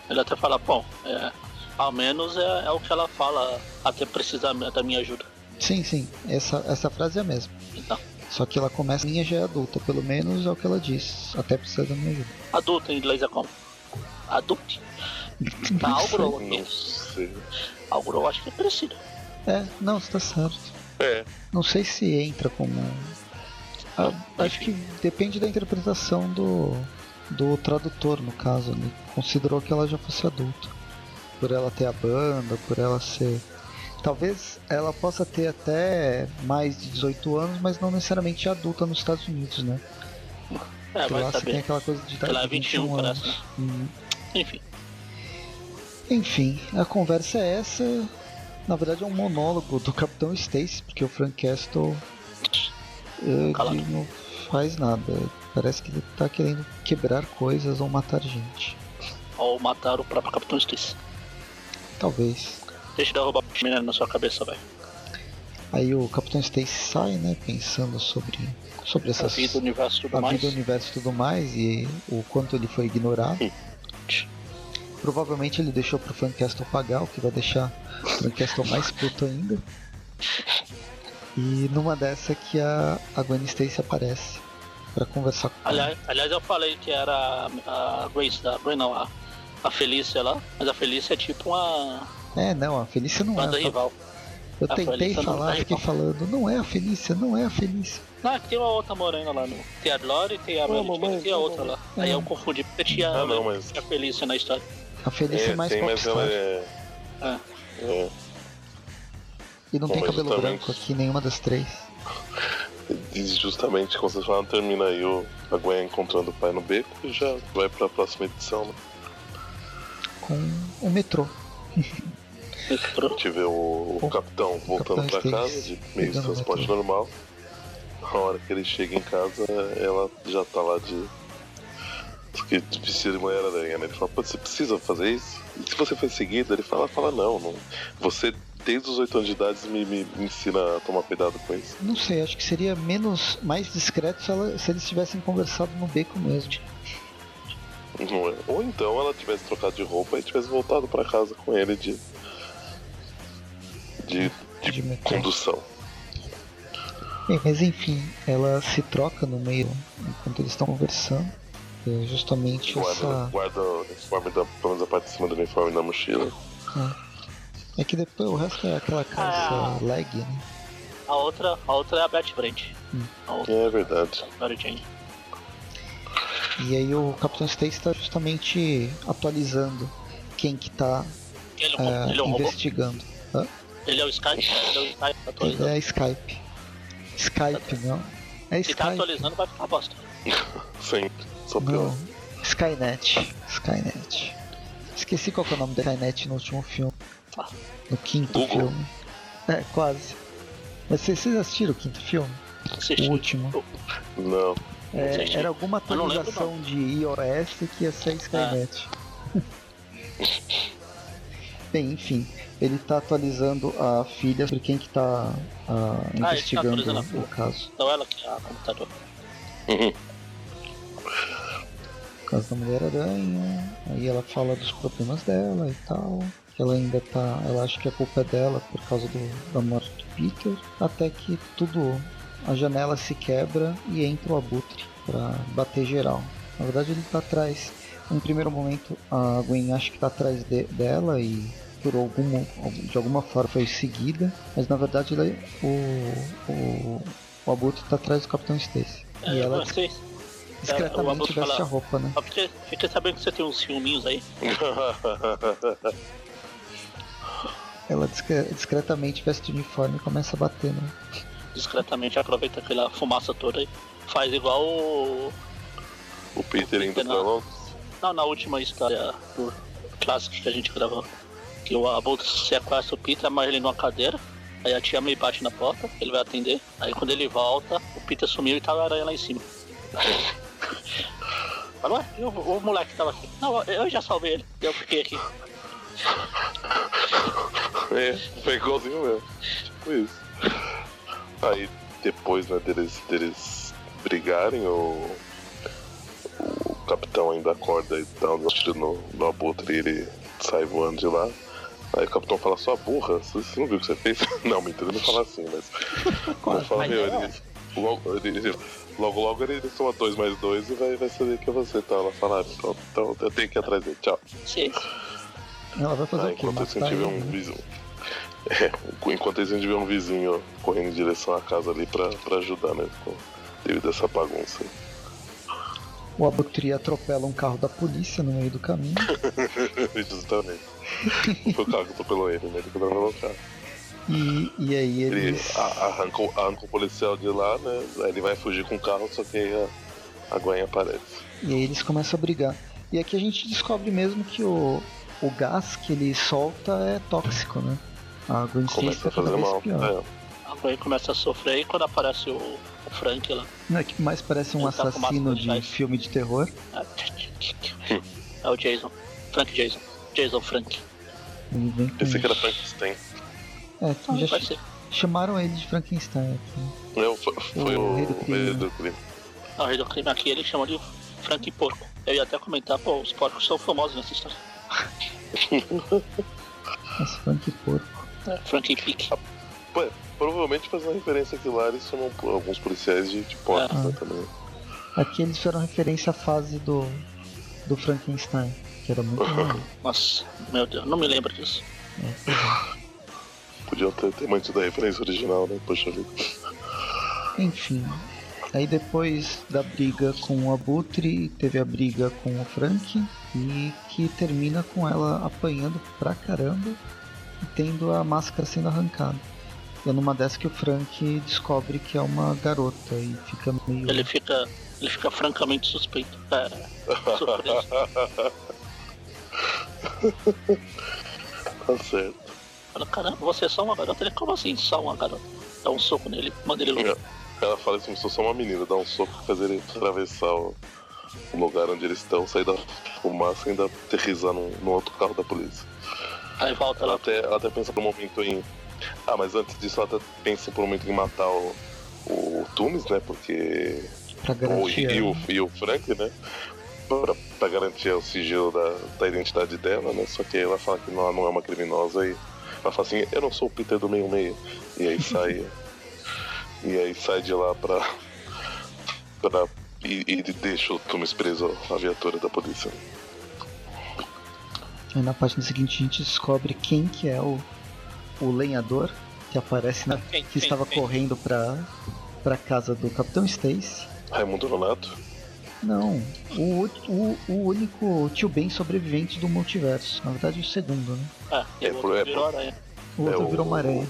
Ele até fala, bom, é, ao menos é, é o que ela fala até precisar da minha ajuda. Sim, sim, essa, essa frase é a mesma. Então, Só que ela começa, minha já é adulta, pelo menos é o que ela diz. Até precisa da minha ajuda. adulto em inglês é como? Adult. Tá, grow Não sei. I'll grow acho que é crescido. É, não, você tá certo. É, Não sei se entra como. Ah, acho que depende da interpretação do, do tradutor, no caso. Ele considerou que ela já fosse adulta. Por ela ter a banda, por ela ser. Talvez ela possa ter até mais de 18 anos, mas não necessariamente adulta nos Estados Unidos, né? É, Porque vai lá você tem saber. aquela coisa de Porque lá é idade de 21, 21 parece, anos. né? Uhum. Enfim, Enfim, a conversa é essa. Na verdade é um monólogo do Capitão Stacy, porque o Frank Castle ele Calado. não faz nada. Parece que ele tá querendo quebrar coisas ou matar gente. ou matar o próprio Capitão Stacy. Talvez. Deixa eu derrubar a chaminé na sua cabeça, velho. Aí o Capitão Stacy sai, né, pensando sobre, sobre essas... A vida, o universo e tudo a mais. vida, o universo e tudo mais, e o quanto ele foi ignorado. Provavelmente ele deixou pro Fancastle pagar, o que vai deixar o Fancastle mais puto ainda. E numa dessa que a, a Gwen Stacy aparece para conversar com aliás, aliás, eu falei que era a Grace da Gwen, não, a, a Felícia lá, mas a Felícia é tipo uma. É, não, a Felícia não banda é. rival. Eu A tentei Felícia falar, é fiquei rival. falando, não é a Felícia, não é a Felícia. Não, é que tem uma outra morena lá no. Tem a Lori, tem a Mary tem a outra lá. mamãe. Aí É. eu confundi porque tinha, Ah, não, mas- tinha a Felícia na história. A Felícia é, É, mais tem, mas ela é. É. é. E não Bom, tem cabelo justamente- branco aqui, nenhuma das três. E justamente como vocês falaram, termina aí o, a Gwen encontrando o pai no beco e já vai pra próxima edição, né? Com o metrô. A gente vê o, o capitão voltando Capitão pra casa de meio de o transporte normal. Na hora que ele chega em casa, ela já tá lá de. Que vestida de Mulher-Aranha, né? Ele fala, Pô, você precisa fazer isso? E se você foi seguido, ele fala, fala, não, não. Você, desde os 8 anos de idade, me, me, me ensina a tomar cuidado com isso. Não sei, acho que seria menos, mais discreto se, ela- se eles tivessem conversado no beco mesmo. É? Ou então ela tivesse trocado de roupa e tivesse voltado pra casa com ele de. de, de, De condução. Bem, mas enfim, ela se troca no meio enquanto eles estão conversando. É justamente Guarda, essa. guarda o uniforme da, pelo menos a parte de cima do uniforme da mochila. É que depois o resto é aquela calça Ah. leg, né? A outra, a outra é a Beth Brand. Hum. A outra É verdade. é a Mary Jane. E aí o Capitão Stacy está justamente atualizando quem que tá Ele, é é, ele é um investigando. Hã? Ele é o Skype? Ele é o Skype Ele atualizando. é Skype. Skype, não. É Se tá Skype. atualizando, vai ficar bosta. [laughs] Sempre. Só pior. Não. Skynet. Skynet. Esqueci qual que é o nome da Skynet no último filme. Ah. No quinto Google. filme. É, quase. Mas vocês, assistiram o quinto filme? Assisti. O último. Não. É, era alguma Eu não lembro, atualização de iOS que ia ser Skynet. [laughs] Bem, enfim, ele tá atualizando a filha sobre quem que tá ah, tá investigando atualizando a o caso. Então ela que é a computador. Uhum. [laughs] O caso da Mulher-Aranha. Aí ela fala dos problemas dela e tal. Ela ainda tá. Ela acha que a culpa é dela por causa do, da morte do Peter. Até que tudo. A janela se quebra e entra o abutre pra bater geral. Na verdade ele tá atrás. Em primeiro momento a Gwen acha que tá atrás de- dela e por algum, de alguma forma foi seguida. Mas na verdade ele- o, o, o abutre tá atrás do Capitão Stacy. E É, ela discretamente veste fala- a roupa, né? Só porque fiquei sabendo que você tem uns filminhos aí. [laughs] Ela discre- discretamente veste o uniforme e começa a bater, né? Discretamente aproveita aquela fumaça toda e faz igual o. o Peter indo pra Não. Londres. Não, na última história do clássico que a gente gravou. Que o Abutre sequestra o Peter, amarra ele numa cadeira. Aí a tia May bate na porta, ele vai atender. Aí quando ele volta, o Peter sumiu e tava a aranha lá em cima. [laughs] Mas ué, e o, o moleque que tava aqui? Não, eu já salvei ele. Eu fiquei aqui. É, foi igualzinho mesmo. Tipo isso. Aí depois né, deles, deles brigarem, o, o capitão ainda acorda e dá um tiro no, no abutre e ele sai voando de lá. Aí o capitão fala, sua burra, você não viu o que você fez? [laughs] Não, mentira, ele não fala assim, mas. Ele fala, meu, é, ele, logo, ele- ele- logo logo ele soma 2 mais 2 e vai, vai saber que é você, tá? Ela fala, "Ah, então, então eu tenho que ir atrás dele, tchau. Sim. Ela vai fazer Ah, o quê? enquanto isso a Matar gente vê ele, um né? vizinho. [laughs] É, enquanto isso a gente vê um vizinho correndo em direção à casa ali pra, pra ajudar, né? com- Devido a essa bagunça. O Abutre atropela um carro da polícia no meio do caminho. [laughs] Justamente. Foi o carro que atropelou ele, né? Ele quebrou pelo carro. E, e aí Ele eles. a- arranca, o- arranca o policial de lá, né? Aí ele vai fugir com o carro, só que aí a, a Gwen aparece. E aí eles começam a brigar. E aqui a gente descobre mesmo que o, o gás que ele solta é tóxico, né? A Gwen Stacy Começa tá a cada vez mal. pior. É. A Gwen começa a sofrer e quando aparece o, o Frank lá. Não é que mais parece um Ele tá assassino máscara de filme de terror. É, é o Jason. Frank Jason. Jason Frank. Ele. Pensei que era Frankenstein. É, Ah, já, ser. chamaram ele de Frankenstein aqui. Foi, foi o, o, rei do crime. Rei do crime. Não, o rei do crime aqui ele chamou de Frank Porco. Eu ia até comentar, pô, os porcos são famosos nessa história. [laughs] Mas Frank Porco. É, Frank Pick. Ah, pô, provavelmente fazendo referência aqui lá, eles chamam alguns policiais de, de porcos é. né, também. Aqui eles fizeram referência à fase do, do Frankenstein, que era muito [laughs] Nossa, meu Deus, não me lembro disso. É. Podiam ter, ter mantido a referência original, né? Poxa vida. Enfim. Aí depois da briga com o Abutre, teve a briga com o Frank e que termina com ela apanhando pra caramba e tendo a máscara sendo arrancada. E é numa dessas que o Frank descobre que é uma garota e fica meio. Ele fica. Ele fica francamente suspeito. É, [laughs] surpreso. tá certo. Fala, caramba, você é só uma garota? Ele, como assim, só uma garota? Dá um soco nele, manda ele longe. Ela fala assim, sou só uma menina, dá um soco e fazer ele atravessar o, o, lugar onde eles estão, sair da fumaça e ainda aterrizar no, no outro carro da polícia. Aí volta ela. Até, ela até pensa por um momento em. Ah, mas antes disso ela até pensa por um momento em matar o, o Tunis, né? Porque. Pra garantir. O, e, o, e o Frank, né? Pra, pra garantir o sigilo da, da identidade dela, né? Só que ela fala que não, não é uma criminosa e ela fala assim, eu não sou o Peter do meio meio. E aí sai. [laughs] e aí sai de lá pra. pra e, e deixa o Thomas preso à viatura da polícia. Aí na página seguinte a gente descobre quem que é o, o lenhador que aparece na. Quem, que quem, estava quem? correndo pra, pra casa do Capitão Stacy. Raimundo Nonato? Não, o, o, o único tio Ben sobrevivente do multiverso. Na verdade, o segundo, né? Ah, e é, o outro é, virou aranha. O outro é virou uma aranha.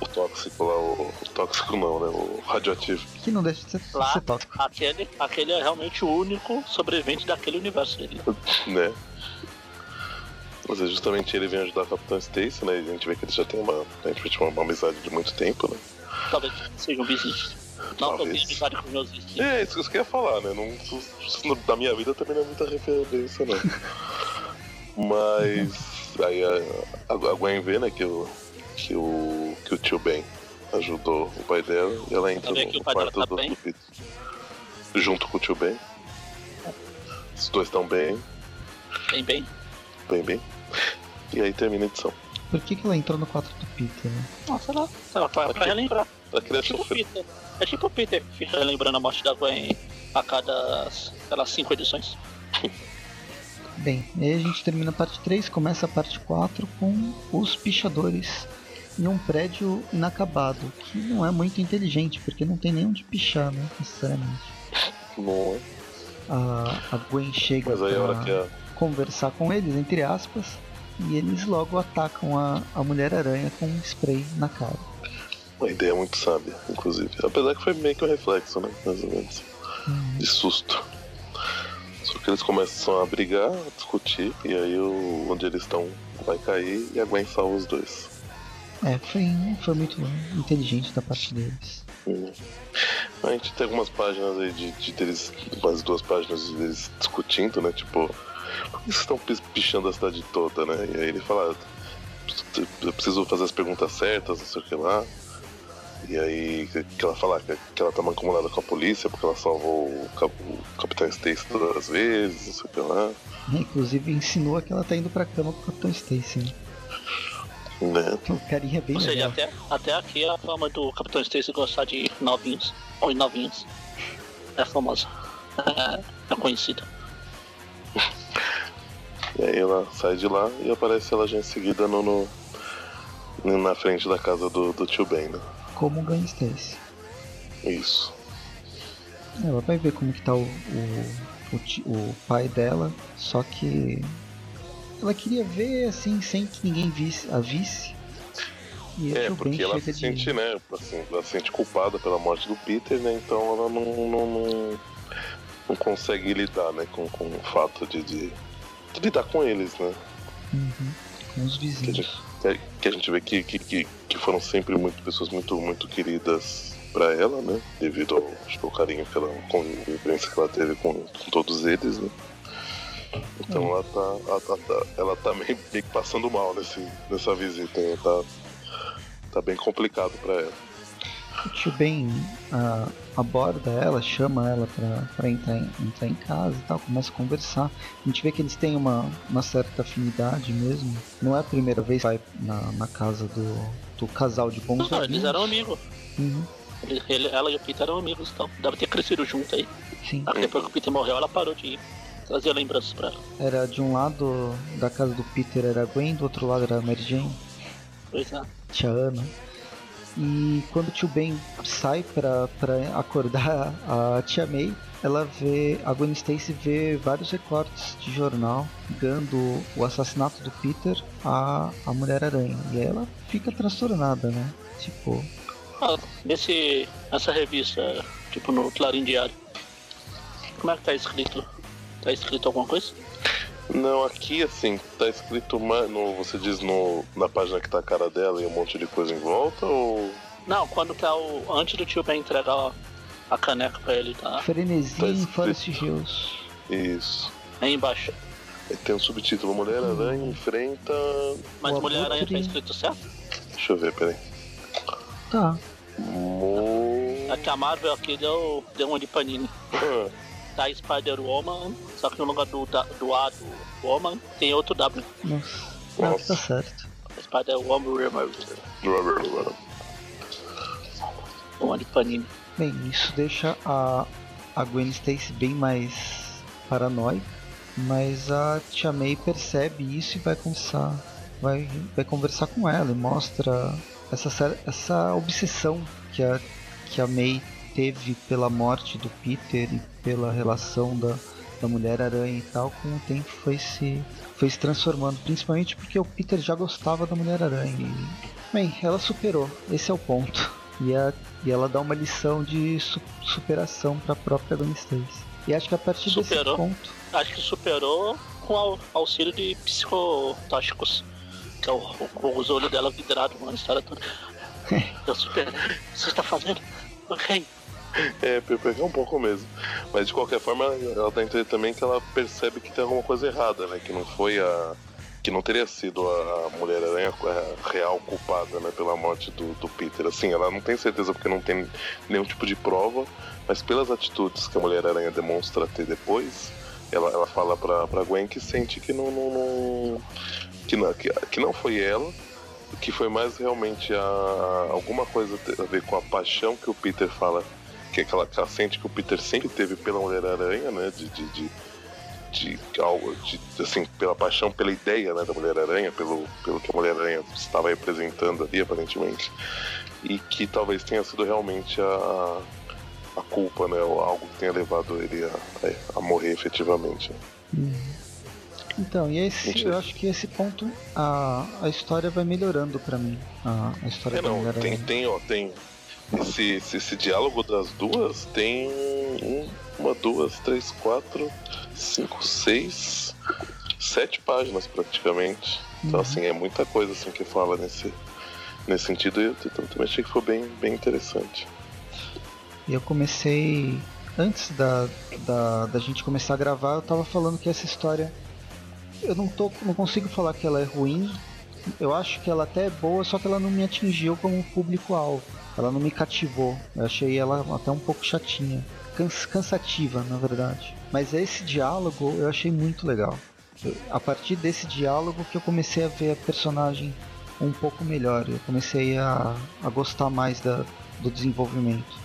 O tóxico lá, o, o, tóxico não, né? O radioativo. Que não deixa de ser, lá, ser tóxico. Aquele, aquele é realmente o único sobrevivente daquele universo dele. [laughs] né? Mas é justamente ele vem ajudar a Capitã Stacy, né? E a gente vê que eles já têm uma, a gente uma, uma amizade de muito tempo, né? Talvez sejam vizinhos. Não, eu tenho amizade com meus vizinhos. É, isso que eu queria falar, né? Não, da minha vida também não é muita referência, não. [laughs] Mas aí a, a Gwen vê, né, que o, que o, que o tio Ben ajudou o pai dela e ela entra no, no quarto tá do, do Peter. Junto com o tio Ben. Os dois estão bem. Bem, bem. Bem, bem. E aí termina a edição. Por que, que ela entrou no quarto do Peter? Né? Nossa, ela, ela pra, pra relembrar. Ela queria é tipo Peter. É tipo o Peter que fica lembrando a morte da Gwen a cada, sei cinco edições. Bem, aí a gente termina a parte 3, começa a parte 4 com os pichadores em um prédio inacabado, que não é muito inteligente, porque não tem nem onde pichar, né? Sinceramente. Não. A, a Gwen chega pra é... conversar com eles, entre aspas, e eles logo atacam a, a Mulher-Aranha com um spray na cara. Uma ideia muito sábia, inclusive. Apesar que foi meio que um reflexo, né? Mais ou menos. Hum. De susto. Só que eles começam a brigar, a discutir, e aí o, onde eles estão vai cair e a Gwen salva os dois. É, foi, foi muito inteligente da parte deles. Hum. A gente tem algumas páginas aí de, de deles, umas duas páginas deles discutindo, né? Tipo, por que vocês estão pichando a cidade toda, né? E aí ele fala, eu preciso fazer as perguntas certas, não sei o que lá. E aí que ela fala que ela tá mancomunada com a polícia porque ela salvou o, cap o Capitão Stacy todas as vezes, não sei o que lá. É, inclusive insinua que ela tá indo pra cama com o Capitão Stacy. Né? né? O carinha é bem Ou seja, até, até aqui a fama do Capitão Stacy gostar de novinhos, ou novinhos, é famosa. É, é conhecida. E aí ela sai de lá e aparece ela já em seguida no, no na frente da casa do, do tio Ben, né? Como Stacy. Isso. Ela vai ver como que tá o, o, o, o pai dela, só que ela queria ver assim sem que ninguém visse, a visse. E é, porque ela se de... sente, né, assim, ela se sente culpada pela morte do Peter, né, então ela não, não, não, não consegue lidar, né, com, com o fato de, de, de lidar com eles, né. Uhum, com os vizinhos que a gente vê que, que, que foram sempre muito pessoas muito, muito queridas para ela, né? Devido ao, ao carinho que ela, com a imprensa que ela teve com, com todos eles, né? Então hum. ela, tá, ela tá, ela tá meio, meio passando mal nesse, nessa visita. Ela tá, tá bem complicado para ela. O tio Ben uh, aborda ela, chama ela pra, pra entrar, em, entrar em casa e tal, começa a conversar. A gente vê que eles têm uma, uma certa afinidade mesmo. Não é a primeira vez que vai na, na casa do, do casal de bons Não, eles eram amigos. Uhum. Ele, ele, ela e o Peter eram amigos, então deve ter crescido junto aí. Sim. Depois que o Peter morreu, ela parou de ir. Trazia lembranças pra ela. Era de um lado da casa do Peter era a Gwen, do outro lado era a Mary Jane. Pois é. Tia Ana. E quando o tio Ben sai pra acordar [laughs] a tia May, ela vê, a Gwen Stacy vê vários recortes de jornal ligando o assassinato do Peter à, à Mulher-Aranha. E ela fica transtornada, né? Tipo. Ah, nesse, nessa revista, tipo no Clarim Diário, como é que tá escrito? Tá escrito alguma coisa? Não, aqui assim, tá escrito no, você diz no, na página que tá a cara dela e um monte de coisa em volta ou. Não, quando tá o. Antes do tio Ben entregar a caneca pra ele, tá? Frenesim Tá escrito. Forest Hills. Isso. Aí embaixo. Tem um subtítulo Mulher-Aranha enfrenta. Mas O Mulher-Aranha tá Abutre. escrito certo? Deixa eu ver, peraí. Tá. Mo... É que a Marvel aqui deu, deu uma de panini. Ah, Tá Spider-Woman, só que no lugar do, da- do A do Woman tem outro W. Nossa. Não, Nossa. tá certo. Spider-Woman Removed. Uma de panini. Bem, isso deixa a, a Gwen Stacy bem mais paranoica, mas a Tia May percebe isso e vai conversar, vai, vai conversar com ela e mostra essa, essa obsessão que a, que a May teve pela morte do Peter e pela relação da, da Mulher-Aranha e tal, com o tempo foi se, foi se transformando, principalmente porque o Peter já gostava da Mulher-Aranha. Bem, ela superou, esse é o ponto. E, a, e ela dá uma lição de su- superação para a própria Gwen Stacy. E acho que a partir Superou. desse ponto, Acho que superou com au- auxílio de psicotóxicos. Que é o, o, os olhos dela vidrado, mano, a história toda. [laughs] Eu. O que você tá fazendo? Ok. É, pe- pegar um pouco mesmo. Mas de qualquer forma, ela dá a entender também que ela percebe que tem alguma coisa errada, né? Que não foi a. Que não teria sido a Mulher-Aranha real culpada, né? Pela morte do, do Peter. Assim, ela não tem certeza porque não tem nenhum tipo de prova, mas pelas atitudes que a Mulher-Aranha demonstra ter depois, ela, ela fala pra, pra Gwen que sente que não. não, não- que, não que, que não foi ela, que foi mais realmente a, alguma coisa a ver com a paixão que o Peter fala que é aquela que ela sente que o Peter sempre teve pela Mulher-Aranha, né? De, de, de, de, algo- de- assim, pela paixão, pela ideia né, da Mulher-Aranha, pelo, pelo que a Mulher-Aranha estava representando ali, aparentemente. E que talvez tenha sido realmente a, a culpa, né? Ou algo que tenha levado ele a, a, morrer efetivamente. então, e esse, Mentira. eu acho que esse ponto a, a história vai melhorando para mim. A, a história É, da não, tem, tem, ó, tem. Esse, esse, esse diálogo das duas tem um, uma, duas, três, quatro, cinco, seis, sete páginas praticamente. Então, Uhum. assim, é muita coisa assim que fala nesse, nesse sentido e eu, também achei que foi bem, bem interessante. E eu comecei. Antes da, da, da gente começar a gravar, eu tava falando que essa história. Eu não, tô, não consigo falar que ela é ruim. Eu acho que ela até é boa, só que ela não me atingiu como público-alvo. Ela não me cativou. Eu achei ela até um pouco chatinha. Cans- cansativa, na verdade. Mas esse diálogo eu achei muito legal. A partir desse diálogo que eu comecei a ver a personagem um pouco melhor. Eu comecei a, a gostar mais da, do desenvolvimento.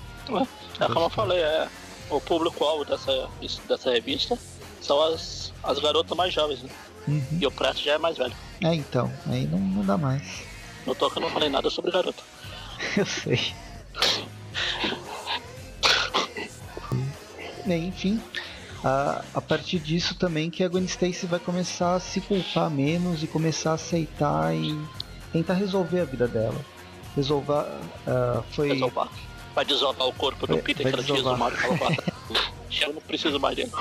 É como eu falei, é, o público-alvo dessa, dessa revista são as, as garotas mais jovens, né? Uhum. E o Pratt já é mais velho. É, então, aí não, não dá mais. No toque eu não falei nada sobre garota. [laughs] Eu sei. Bem, enfim, a, a partir disso também que a Gwen Stacy vai começar a se culpar menos e começar a aceitar e tentar resolver a vida dela. Resolver. ah, foi. Desovar. Vai desovar o corpo do Peter que ela tinha exumado. Eu [laughs] não preciso mais dele.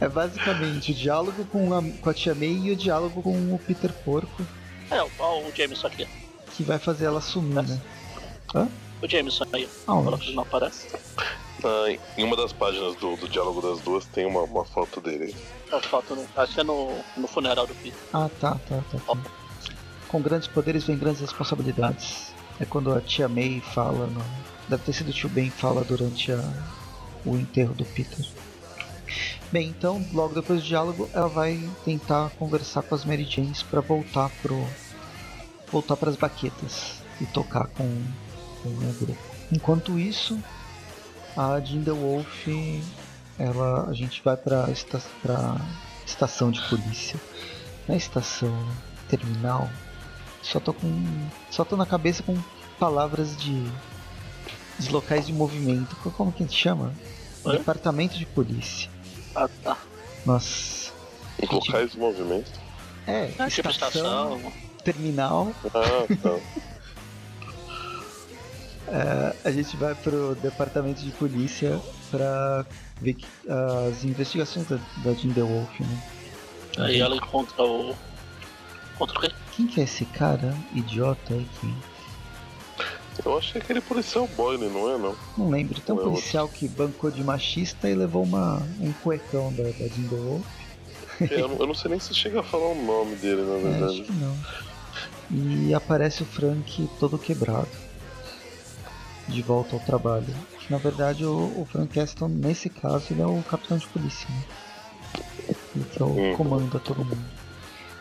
É basicamente o diálogo com a, com a Tia May e o diálogo com o Peter Porco É, ó, o Jameson aqui. que vai fazer ela sumir, né? Hã? O Jameson aí. Aonde? Fala que ele não aparece. Ah, em uma das páginas do, do diálogo das duas tem uma, uma foto dele. É, falta no, acho que é no, no funeral do Peter. Ah, tá, tá, tá. tá. Com grandes poderes vem grandes responsabilidades. É quando a tia May fala. No... Deve ter sido o tio Ben fala durante a... o enterro do Peter. Bem, então, logo depois do diálogo, ela vai tentar conversar com as Mary Janes para voltar pro voltar para as baquetas e tocar com, com o grupo. Enquanto isso, a Jinda Wolf, ela, a gente vai para esta, pra estação de polícia. Na estação terminal, só tô com, só tô na cabeça com palavras de, de locais de movimento. Como que a gente chama? Departamento de polícia. Ah, tá. Nossa. Locais de movimento? É, tipo estação, estação, terminal. Ah, tá. [laughs] É, a gente vai pro departamento de polícia pra ver que, as investigações da, da Jim The Wolf, né? Aí ela encontra o. Encontra o quê? Quem que é esse cara idiota aí que. Eu achei aquele policial Boyle, não é não? Não lembro. Tem um não é policial é que bancou de machista e levou uma, um cuecão da, da Jim The Wolf. É, eu, não, eu, não, sei nem se chega a falar o nome dele, na verdade. É, acho que não. E aparece o Frank todo quebrado de volta ao trabalho. Na verdade, o, o Frank Aston, nesse caso, ele é o capitão de polícia. Né? Ele que é o uhum. comanda todo mundo.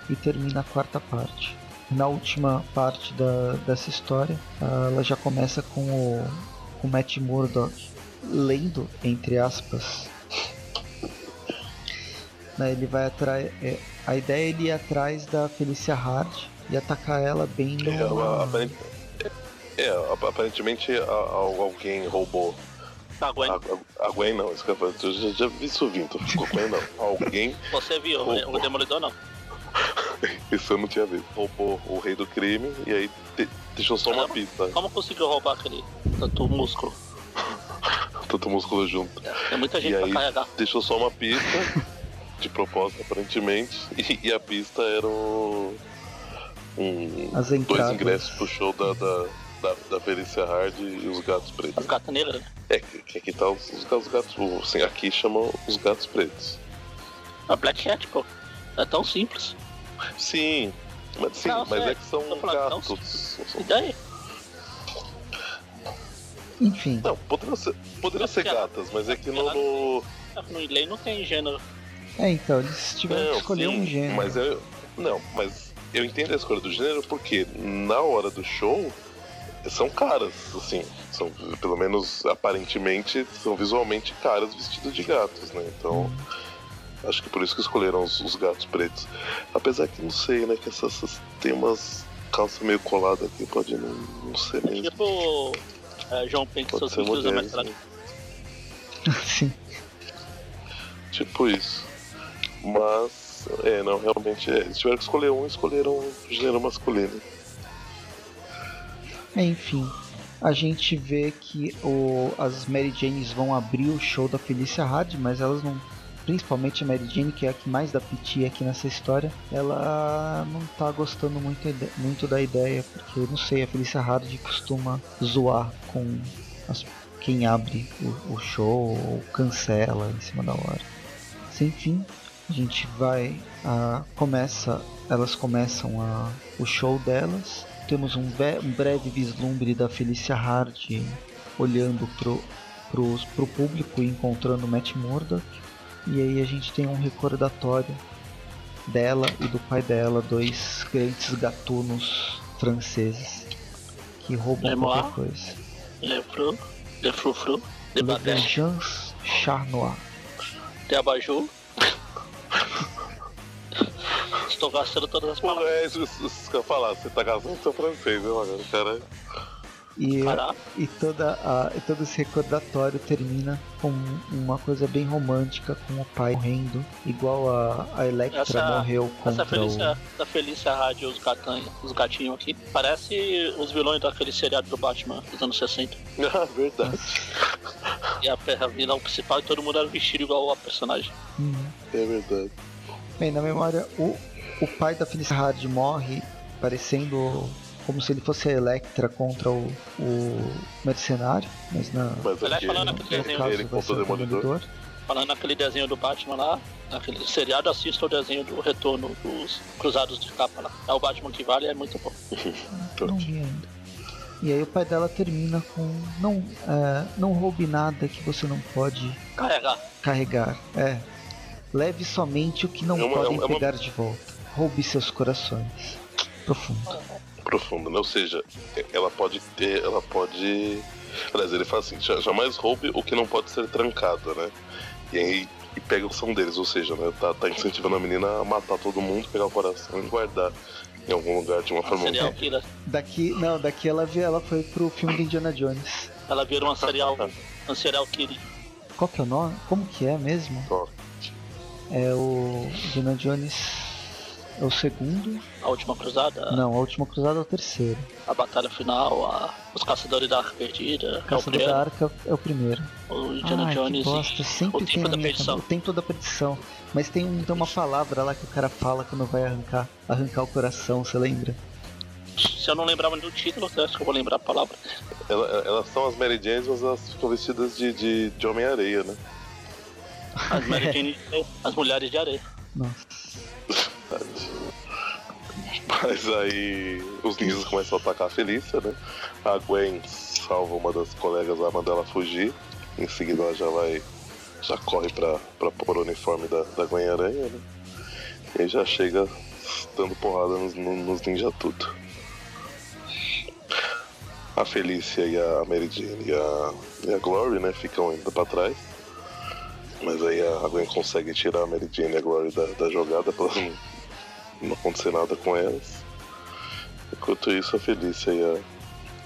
E termina a quarta parte. Na última parte da, dessa história, ela já começa com o, com Matt Murdock lendo, entre aspas. Né, ele vai atrás. É, a ideia é ele ir atrás da Felicia Hard e atacar ela bem no. É, é, aparentemente alguém roubou. A Gwen. A, a Gwen não, isso que eu, já, já vi isso vindo, ficou Gwen não. Alguém. [laughs] Você viu, roubou. o Demolidor não. [laughs] isso eu não tinha visto. Roubou o rei do crime e aí te, deixou só uma pista. Como conseguiu roubar aquele tanto músculo? [laughs] tanto músculo junto. É, tem muita gente e pra aí, carregar. Deixou só uma pista, de propósito aparentemente, e, e a pista era o. Um, dois ingressos pro show da, da da, da Felicia Hard e os gatos pretos. As gatas negras, né? É, que, aqui tá os, os, os gatos. Assim, aqui chamam os gatos pretos. A Black Cat, pô. É tão simples. Sim, mas, sim, não, mas é, é que são gatos. E daí? Enfim. Não, poderiam ser, poderiam ser gatas, mas é que no. No, no lei não tem gênero. É, então, eles tiveram que escolher sim, um gênero. Mas eu. Não, mas eu entendo a escolha do gênero porque na hora do show são caras, assim. São, pelo menos aparentemente, são visualmente caras vestidos de gatos, né? Então. Acho que por isso que escolheram os, os gatos pretos. Apesar que não sei, né? Que essas, essas tem umas calças meio coladas aqui, pode não, não ser mesmo. Tipo é, João Penck, seus filhos mais Sim. Tipo isso. Mas, é, não, realmente, é, eles tiveram que escolher um, escolheram o gênero masculino. Enfim, a gente vê que o, as Mary Janes vão abrir o show da Felícia Hard, mas elas não. Principalmente a Mary Jane, que é a que mais dá piti aqui nessa história, ela não tá gostando muito, muito da ideia, porque não sei, a Felícia Hard costuma zoar com as, quem abre o, o show ou cancela em cima da hora. Sem fim, a gente vai. A, começa. Elas começam a, o show delas temos um, um breve vislumbre da Felicia Hard olhando pro, pros, pro público e encontrando Matt Murdock. E aí a gente tem um recordatório dela e do pai dela, dois grandes gatunos franceses que roubam Le qualquer coisa. Le Fru, Le Frufru, Le Vengeance Charnois. De Abajur. Estou gastando todas as palavras. É isso, isso que eu falar, você tá gastando seu francês, né, mano? Cara. E, e, toda a, e todo esse recordatório termina com uma coisa bem romântica, com o pai morrendo, igual a, a Electra essa, morreu contra essa Felícia, o... Essa Felícia Rádio, os, gatanho, os gatinhos aqui, parece os vilões daquele seriado do Batman dos anos 60. Ah, [laughs] verdade. e a, a vilão principal e todo mundo era vestido igual a personagem. Uhum. É verdade. Bem, na memória, o, o pai da Felicia Hard morre parecendo como se ele fosse a Electra contra o, o mercenário, mas na mas falando no, desenho, ele contra o demolidor. Falando naquele desenho do Batman lá, naquele seriado, assista o desenho do retorno dos Cruzados de Capa lá. É o Batman que vale, é muito bom. [laughs] Não vi ainda. E aí o pai dela termina com não, é, não roube nada que você não pode carregar. Carregar, é. Leve somente o que não é uma, podem é uma... pegar de volta. Roube seus corações. Profundo. Profundo, né? Ou seja, ela pode ter, ela pode. Aliás, ele fala assim: jamais roube o que não pode ser trancado, né? E aí e pega o som deles, ou seja, né, tá, tá incentivando a menina a matar todo mundo, pegar o coração e guardar em algum lugar de uma forma. Serial killer. Daqui, não, daqui ela, ela foi pro filme de Indiana Jones. Ela virou uma serial, um serial killer. Qual que é o nome? Como que é mesmo? Qual? É o Indiana Jones é o segundo. A última cruzada? Não, a última cruzada é o terceiro. A batalha final, a... os caçadores da arca perdida. Caçador é da arca é o primeiro. O Indiana Ai, Jones. Que bosta. Sempre o tempo da perdição. O tempo da perdição. Mas tem, tem uma palavra lá que o cara fala quando vai arrancar, arrancar o coração, você lembra? Se eu não lembrava do título, eu acho que eu vou lembrar a palavra. Ela, elas são as Mary Janes, mas elas ficam vestidas de, de, de Homem-Areia, né? As Mary Jane, [laughs] as mulheres de areia. Nossa. [laughs] Mas aí os ninjas começam a atacar a Felícia, né? A Gwen salva uma das colegas lá, manda ela fugir. Em seguida ela já vai. Já corre pra, pra pôr o uniforme da, da Gwen Aranha, né? E já chega dando porrada nos, nos tudo. A Felícia e a Mary Jane e a, e a Glory, né, ficam indo pra trás. Mas aí a Gwen consegue tirar a Mary Jane e a Glory da, da jogada pra não acontecer nada com elas. Enquanto isso, a Felícia e a,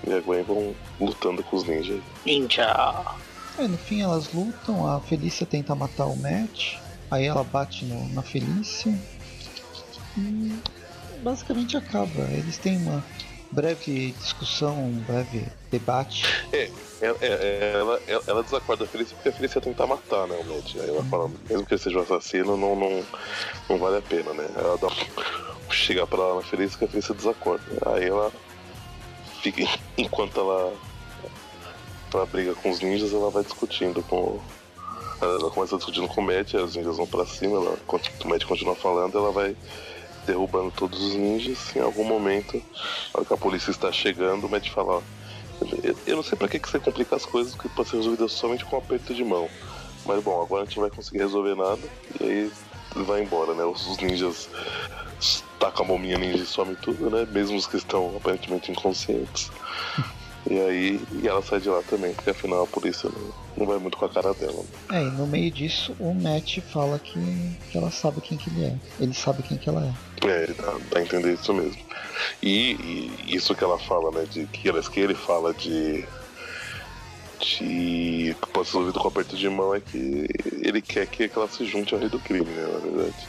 e a Gwen vão lutando com os ninjas. Ninja! É, no fim elas lutam, a Felícia tenta matar o Matt, aí ela bate no, na Felícia. E basicamente acaba. Eles têm uma breve discussão, um breve debate. É, é, é, ela, ela, ela desacorda a Felícia porque a Felícia tenta matar, né, o Matt. Aí ela fala, mesmo que ele seja um assassino, não, não, não vale a pena, né? Ela dá chega pra lá na Felícia que a Felícia desacorda. Aí ela fica, [laughs] enquanto ela, ela briga com os ninjas, ela vai discutindo com. Ela começa discutindo com o Matt, os ninjas vão pra cima, ela, o Matt continua falando, ela vai derrubando todos os ninjas. Em algum momento, a a polícia está chegando, o Matt fala: Eu não sei para que, você complica as coisas, que pode ser resolvido somente com um aperto de mão. Mas bom, agora a gente vai conseguir resolver nada. E aí vai embora, né? Os, ninjas tacam a mominha ninja e some tudo, né? Mesmo os que estão aparentemente inconscientes. E aí e ela sai de lá também, porque afinal a polícia não, não vai muito com a cara dela. Né? É, e no meio disso o Matt fala que, que ela sabe quem que ele é. Ele sabe quem que ela é. É, ele dá, dá a entender isso mesmo. E, e, isso que ela fala, né? De que, que ele fala de. De. que pode ser ouvido com aperto de mão é que ele quer que ela se junte ao rei do crime, né? Na verdade.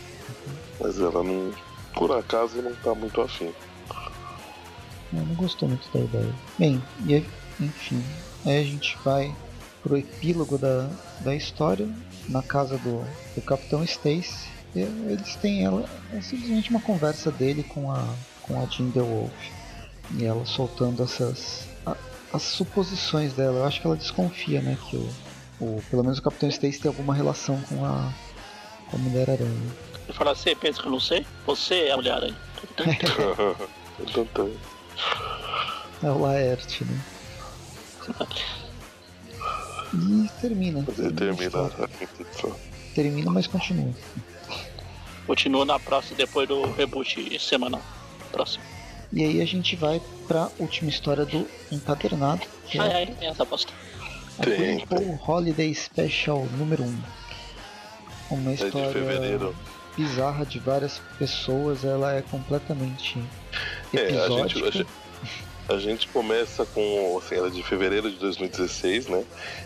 Mas ela não. Por acaso não tá muito afim. Eu não gostou muito da ideia. Bem, e enfim, aí a gente vai pro epílogo da, da história, na casa do, do Capitão Stacy. E eles têm ela, é simplesmente uma conversa dele com a, com a Jean Wolf. E ela soltando essas. A, as suposições dela. Eu acho que ela desconfia, né? Que o, o, pelo menos o Capitão Stacy tem alguma relação com a, com a Mulher Aranha. Ele fala assim, pensa que eu não sei? Você é a Mulher Aranha. [laughs] É o Laerte, né? E termina. Termina. Termina, mas continua. Continua na próxima, depois do reboot semanal. Próximo. E aí a gente vai pra última história do Encadernado. Que ai, é ai, essa bosta. A Holiday Special número 1. Uma história é bizarra de várias pessoas, ela é completamente episódica. É, a gente, a gente começa com, assim, ela é de fevereiro de 2016, né?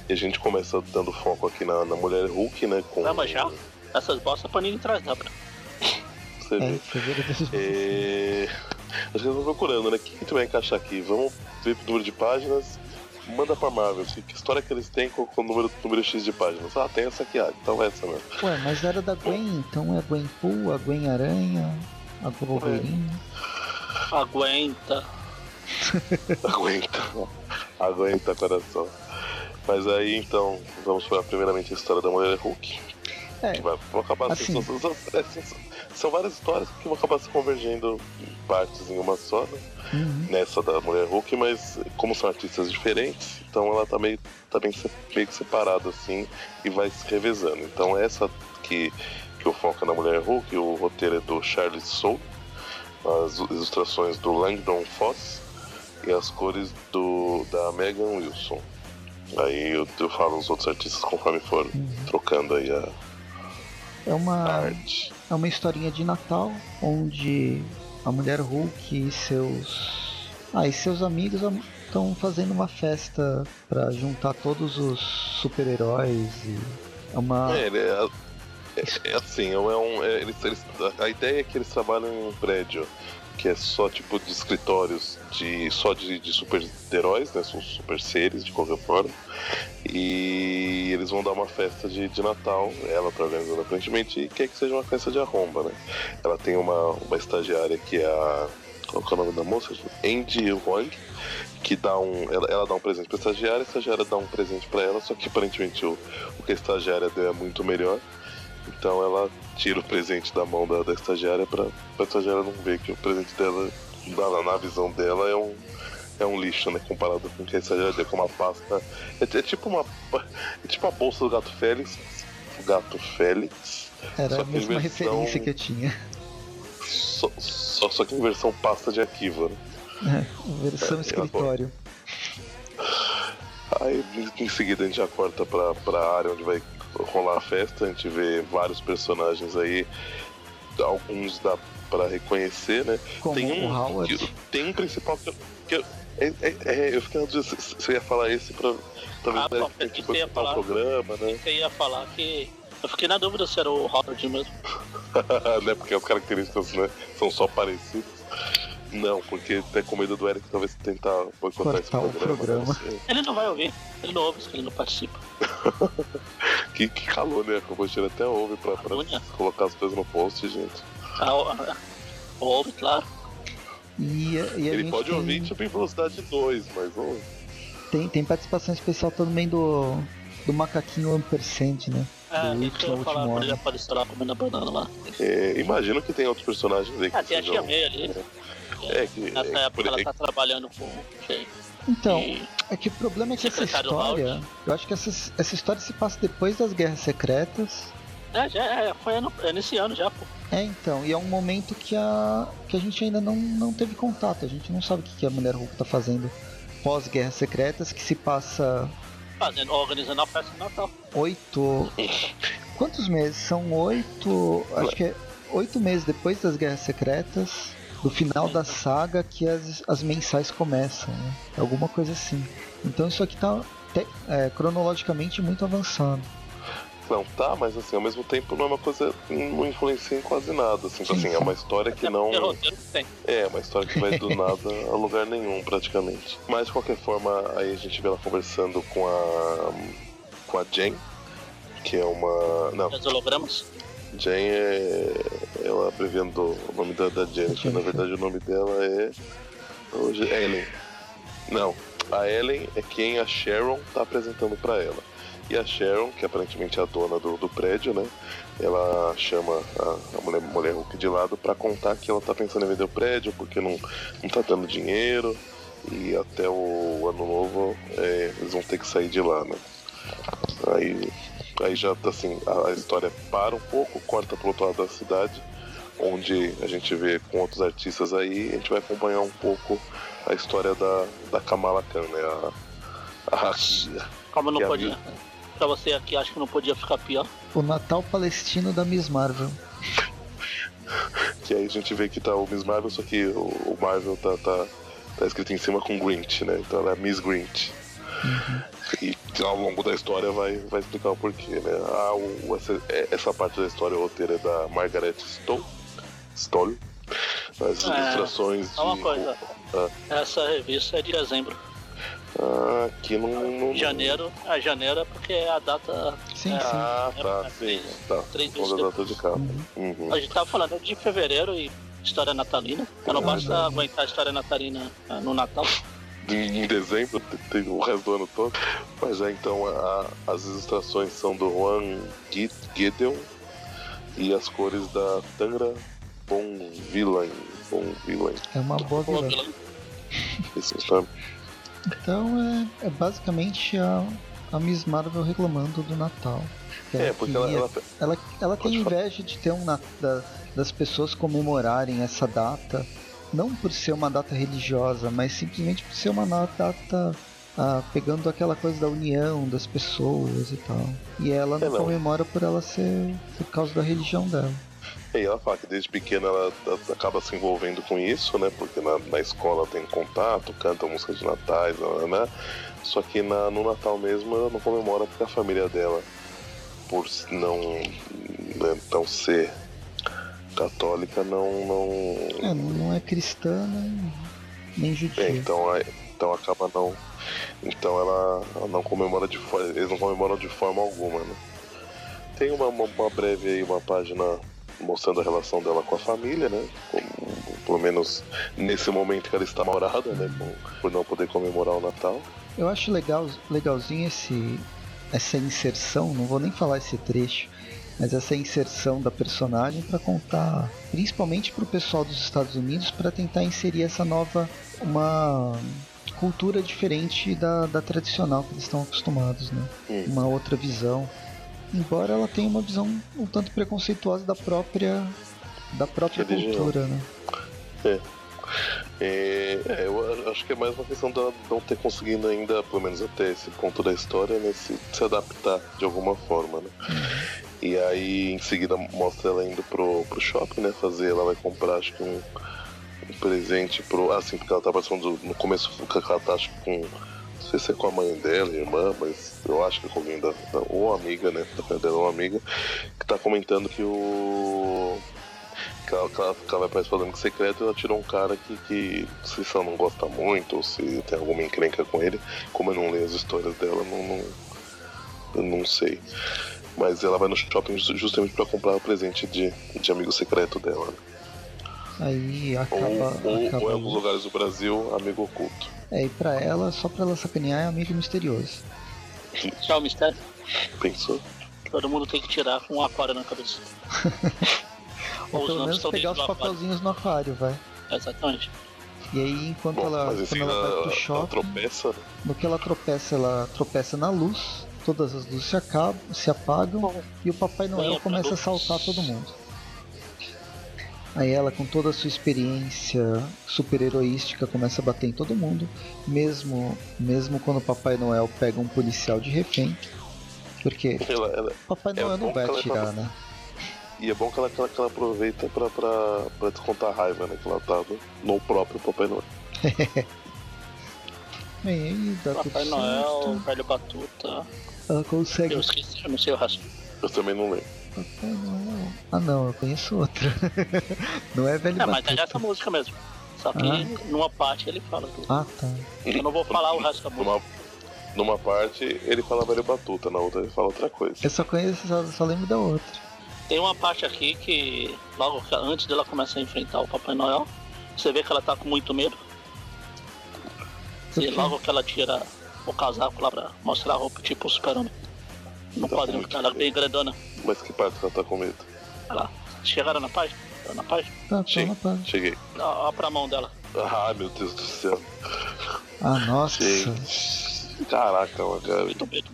E a gente começa dando foco aqui na, na mulher Hulk, né? Com... Não, mas já? Essas pra ninguém traz rápido. Você vê. É, fevereiro de 2016. É... Acho que eu tô procurando, né? O que, que tu vai encaixar aqui? Vamos ver o número de páginas. Manda pra Marvel, assim, que história que eles têm com, o número, número X de páginas? Ah, tem essa aqui, ah, então vai essa mesmo. Ué, mas era da Gwen, então é a Gwen Pool, a Gwen Aranha, a Wolverine. É. Aguenta. [laughs] Aguenta. Aguenta, coração. Mas aí então, vamos para primeiramente a história da mulher Hulk. É, que vai, acabar assim, são várias histórias que vão acabar se convergendo em partes em uma só, né? Uhum. Nessa da Mulher Hulk, mas como são artistas diferentes, então ela tá meio, tá meio, meio que separada assim e vai se revezando. Então essa que, que o foco é na Mulher Hulk, o roteiro é do Charles Soule, as ilustrações do Langdon Foss e as cores do da Megan Wilson. Aí eu, eu falo os outros artistas conforme for uhum. trocando aí a, é uma, arte. É uma historinha de Natal onde a mulher Hulk e seus. Ah, e seus amigos estão fazendo uma festa para juntar todos os super-heróis e. É uma. É, é, é, é assim, é um, é, eles, eles, a ideia é que eles trabalham em um prédio que é só tipo de escritórios de só de, de super-heróis, né? São super seres de qualquer forma. E eles vão dar uma festa de, de Natal, ela tá organizando aparentemente, e quer que seja uma festa de arromba, né? Ela tem uma, uma estagiária que é a. Qual é o nome da moça? Andy Wang, que dá um. Ela, ela dá um presente pra estagiária, a estagiária dá um presente para ela, só que aparentemente o, o que a estagiária deu é muito melhor. Então ela tira o presente da mão da, da estagiária pra, pra estagiária não ver que o presente dela, na, na visão dela, é um, é um lixo, né? Comparado com o que a deu com uma pasta. É, é, tipo uma. É tipo a bolsa do gato Félix. Gato Félix. Era a mesma versão, referência que eu tinha. Só, só, só que em versão pasta de arquivo, né? É, versão é, escritório. Aí em seguida a gente já corta pra, pra área onde vai rolar a festa, a gente vê vários personagens aí, alguns dá para reconhecer, né? Como tem um, Howard. Que, tem um principal que, que eu, é, é, é, eu fiquei na dúvida se você ia falar esse pra talvez ah, né, tipo, ia falar, o programa, né? Você ia falar que. Eu fiquei na dúvida se era o Howard mesmo. [laughs] né? Porque as características né, são só parecidas. Não, porque até com medo do Eric talvez tentar boicotar esse programa. programa. Ele não vai ouvir, ele não ouve se ele não participa. [laughs] que, que calor, né? A até ouve pra, pra colocar as coisas no post, gente. Ah, ouve, claro. E, e ele pode tem... ouvir tipo em velocidade 2, mas ouve. Tem, tem participação especial também do, do macaquinho Ampersand, né? É, do isso eu falar quando ele apareceu lá comendo a banana lá. É, imagino que tem outros personagens aí. Ah, tem a Tia May ali. É. É, que, Nessa é, época ela tá trabalhando com. Então, e... é que o problema é que essa história. Eu acho que essa, essa história se passa depois das Guerras Secretas. É, já é, foi ano, é nesse ano já, pô. É, então, e é um momento que a, que a gente ainda não, não teve contato, a gente não sabe o que, que a Mulher Hulk tá fazendo pós-Guerras Secretas, que se passa. Fazendo, organizando a festa de Natal. Oito. [laughs] Quantos meses? São oito. Acho que é oito meses depois das Guerras Secretas do final da saga que as, as mensais começam, né? Alguma coisa assim. Então isso aqui tá te, é, cronologicamente muito avançado. Não, tá, mas assim, ao mesmo tempo não é uma coisa não influencia em quase nada. Assim, sim, assim é uma história que não. É, uma história que vai do nada a lugar nenhum, praticamente. Mas de qualquer forma, aí a gente vê ela conversando com a. com a Jane, que é uma. Não. Os hologramas? Jane é. Ela abreviando o nome da, da Jane, que na verdade o nome dela é. Hoje, Ellen. Não, a Ellen é quem a Sharon tá apresentando para ela. E a Sharon, que aparentemente é a dona do, do prédio, né? Ela chama a, a mulher, mulher Hulk de lado para contar que ela tá pensando em vender o prédio porque não, não tá dando dinheiro. E até o ano novo é, eles vão ter que sair de lá, né? Aí Aí já assim, a, a história para um pouco, corta pro outro lado da cidade, onde a gente vê com outros artistas aí, a gente vai acompanhar um pouco a história da, da Kamala Khan, né? A, a Rakia. Como não é podia. Pra você aqui, acho que não podia ficar pior. O Natal Palestino da Miss Marvel. [laughs] que aí a gente vê que tá o Miss Marvel, só que o, Marvel tá, tá, tá escrito em cima com Grinch, né? Então ela é Miss Grinch. Uhum. E ao longo da história vai, vai explicar o porquê, né? Ah, o, essa, é, essa parte da história roteira é da Margaret Stoll. As é, ilustrações. Só uma de... coisa. Ah. Essa revista é de dezembro. Ah, aqui não. não... Janeiro. A janeiro é porque é a data. Sim, é, sim. Ah, é, tá, sim. Tá. Três data de capa. Uhum. Uhum. A gente tava falando de fevereiro e história natalina. Então não ah, basta não. aguentar a história natalina ah, no Natal em dezembro, tem o resto do ano todo. Mas é então a, as ilustrações são do Juan Gideon e as cores da Tangra Bon Villain. Bon Villain. É uma boa vilã. Isso, sabe? Então é, é basicamente a, a Miss Marvel reclamando do Natal. É, porque ela, ela, ela, ela tem Pode falar. inveja de ter um da- das pessoas comemorarem essa data, não por ser uma data religiosa, mas simplesmente por ser uma data ah, pegando aquela coisa da união das pessoas e tal. E ela não, É, não. comemora por ela ser por causa da religião dela. E ela fala que desde pequena ela acaba se envolvendo com isso, né? Porque na, na escola tem contato, canta música de natais, né? Só que na, no Natal mesmo ela não comemora porque a família dela, por não, né, não ser católica, não. não É, não, não é cristã nem, nem judia. é, então, aí- então acaba não. Então ela, ela não comemora de forma. Eles não comemoram de forma alguma, né? Tem uma, uma, uma breve aí, uma página mostrando a relação dela com a família, né? Como, pelo menos nesse momento que ela está morada, né? com- por não poder comemorar o Natal. Eu acho legal, legalzinho esse, essa inserção, não vou nem falar esse trecho, mas essa inserção da personagem para contar, principalmente para o pessoal dos Estados Unidos, para tentar inserir essa nova, uma cultura diferente da, da tradicional que eles estão acostumados, né? Uma outra visão. Embora ela tenha uma visão um tanto preconceituosa da própria da própria Religião. cultura, né? É, é, eu acho que é mais uma questão dela não ter conseguido ainda, pelo menos até esse ponto da história, né, se, se adaptar de alguma forma, né? E aí em seguida mostra ela indo pro, pro shopping, né? Fazer, ela vai comprar acho que um, um presente pro. Ah, sim, porque ela tá passando no começo ela tá acho que com. Sei se é com a mãe dela, irmã, mas eu acho que é com alguém da. ou amiga, né? Da família dela, uma amiga, que tá comentando que o que ela, que ela, que ela vai participar do Secreto e ela tirou um cara que, que se ela não gosta muito ou se tem alguma encrenca com ele. Como eu não leio as histórias dela, não, não, eu não sei. Mas ela vai no shopping ju- justamente pra comprar o presente de, de amigo secreto dela. né? Aí Ou, acaba, ou, acaba ou em alguns lugares do Brasil, amigo oculto. É, e pra ela, só pra ela sacanear, é amigo misterioso. [laughs] Tchau, mistério. Pensou? Todo mundo tem que tirar com um aquário na cabeça. [laughs] Ou pelo menos pegar os papelzinhos no aquário, vai. Exatamente. E aí, enquanto Bom, ela, quando ela vai pro ela shopping, tropeça, né? no que ela tropeça, ela tropeça na luz, todas as luzes se, acabam, se apagam e o Papai Noel começa a luz. assaltar todo mundo. Aí ela, com toda a sua experiência super heroística, começa a bater em todo mundo, mesmo, mesmo quando o Papai Noel pega um policial de refém. Porque [laughs] Ela, ela, o Papai É Noel não bom vai ela atirar, tava- né? e é bom que ela, que ela, que ela aproveita pra, pra, pra descontar a raiva, né? Que ela tava no próprio Papai Noel. [laughs] Bem, aí dá tudo Papai Noel, certo. velho Batuta. Ela consegue Eu esqueci, eu não sei o resto. Eu também não lembro. Papai Noel. Ah não, eu conheço outra. [laughs] não é velho É, mas é essa música mesmo. Só que Ah. numa parte ele fala tudo. Ah tá. Eu não vou falar o resto da música. Numa, numa parte ele fala velho batuta, na outra ele fala outra coisa. Eu só conheço, só, só lembro da outra. Tem uma parte aqui que, logo que- antes dela começar a enfrentar o Papai Noel, você vê que ela tá com muito medo. E logo que ela tira o casaco lá pra mostrar a roupa, tipo o super-homem. No Tá quadrinho muito que ela é bem grandona. Mas que parte que ela tá com medo? Olha lá. Chegaram na página? Tá na página? Tá, Sim. toma pá. Cheguei. Ó, ó pra mão dela. Ah, meu Deus do céu. Ah, nossa. Gente. Caraca, Magali. Muito medo.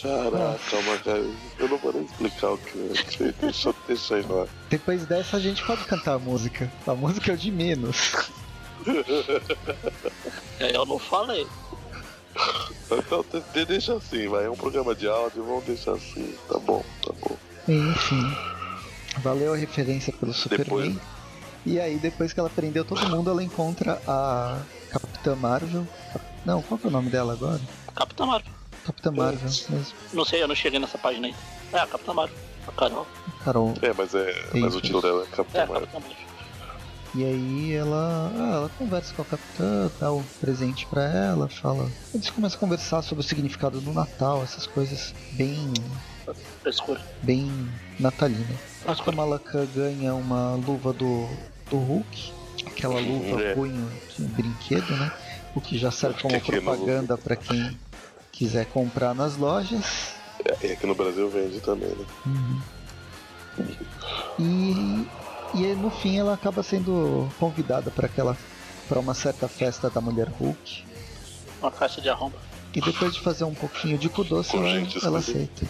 Caraca, Magali. Eu não vou nem explicar o que é. Deixa, deixa aí ar. Depois dessa a gente pode cantar a música. A música é o de menos. [laughs] É, Eu não falei. [laughs] Então de- de- deixa assim, vai. É um programa de áudio, vamos deixar assim. Tá bom, tá bom. Enfim. Valeu a referência pelo Superman. Depois- E aí, depois que ela prendeu todo mundo, ela encontra a Capitã Marvel. Não, qual que é o nome dela agora? Capitã Marvel. Capitã Marvel mesmo. Não sei, eu não cheguei nessa página aí. É, a Capitã Marvel. A Carol. Carol. É, mas é. Mas Isso. o título dela é É, Capitão a Marvel. Capitã Marvel. E aí ela, ah, ela conversa com a capitã, dá o presente pra ela, fala. Eles começam a conversar sobre o significado do Natal, essas coisas bem, bem natalina. A Frescura. Kamala Khan ganha uma luva do, do Hulk, aquela luva É. punho de brinquedo, né? O que já serve como propaganda pra quem quiser comprar nas lojas. É, e aqui no Brasil vende também, né? Uhum. E, e no fim ela acaba sendo convidada para aquela para uma certa festa da mulher Hulk. Uma festa de arromba. E depois de fazer um pouquinho de cu doce, ela, ela aceita.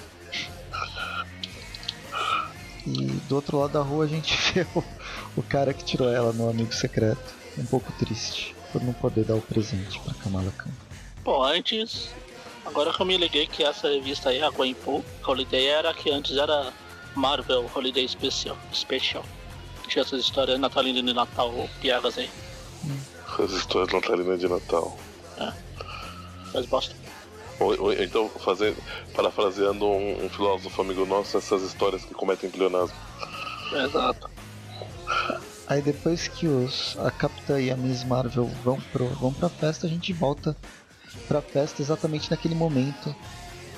E do outro lado da rua a gente [laughs] vê o, o cara que tirou ela no amigo secreto. Um pouco triste por não poder dar o presente para Kamala Khan. Bom, antes, agora que eu me liguei que essa revista aí, a Gwenpool Holiday, era que antes era Marvel Holiday Special. Special. Tinha essas histórias natalinas de Natal, piadas aí. Hum. As histórias natalinas de Natal. É. Faz bosta. Ou, ou, então, fazer, parafraseando um, um, filósofo amigo nosso, essas histórias que cometem pleonasmo. Exato. Aí depois que os a Capitã e a Miss Marvel vão pro vão pra festa, a gente volta pra festa exatamente naquele momento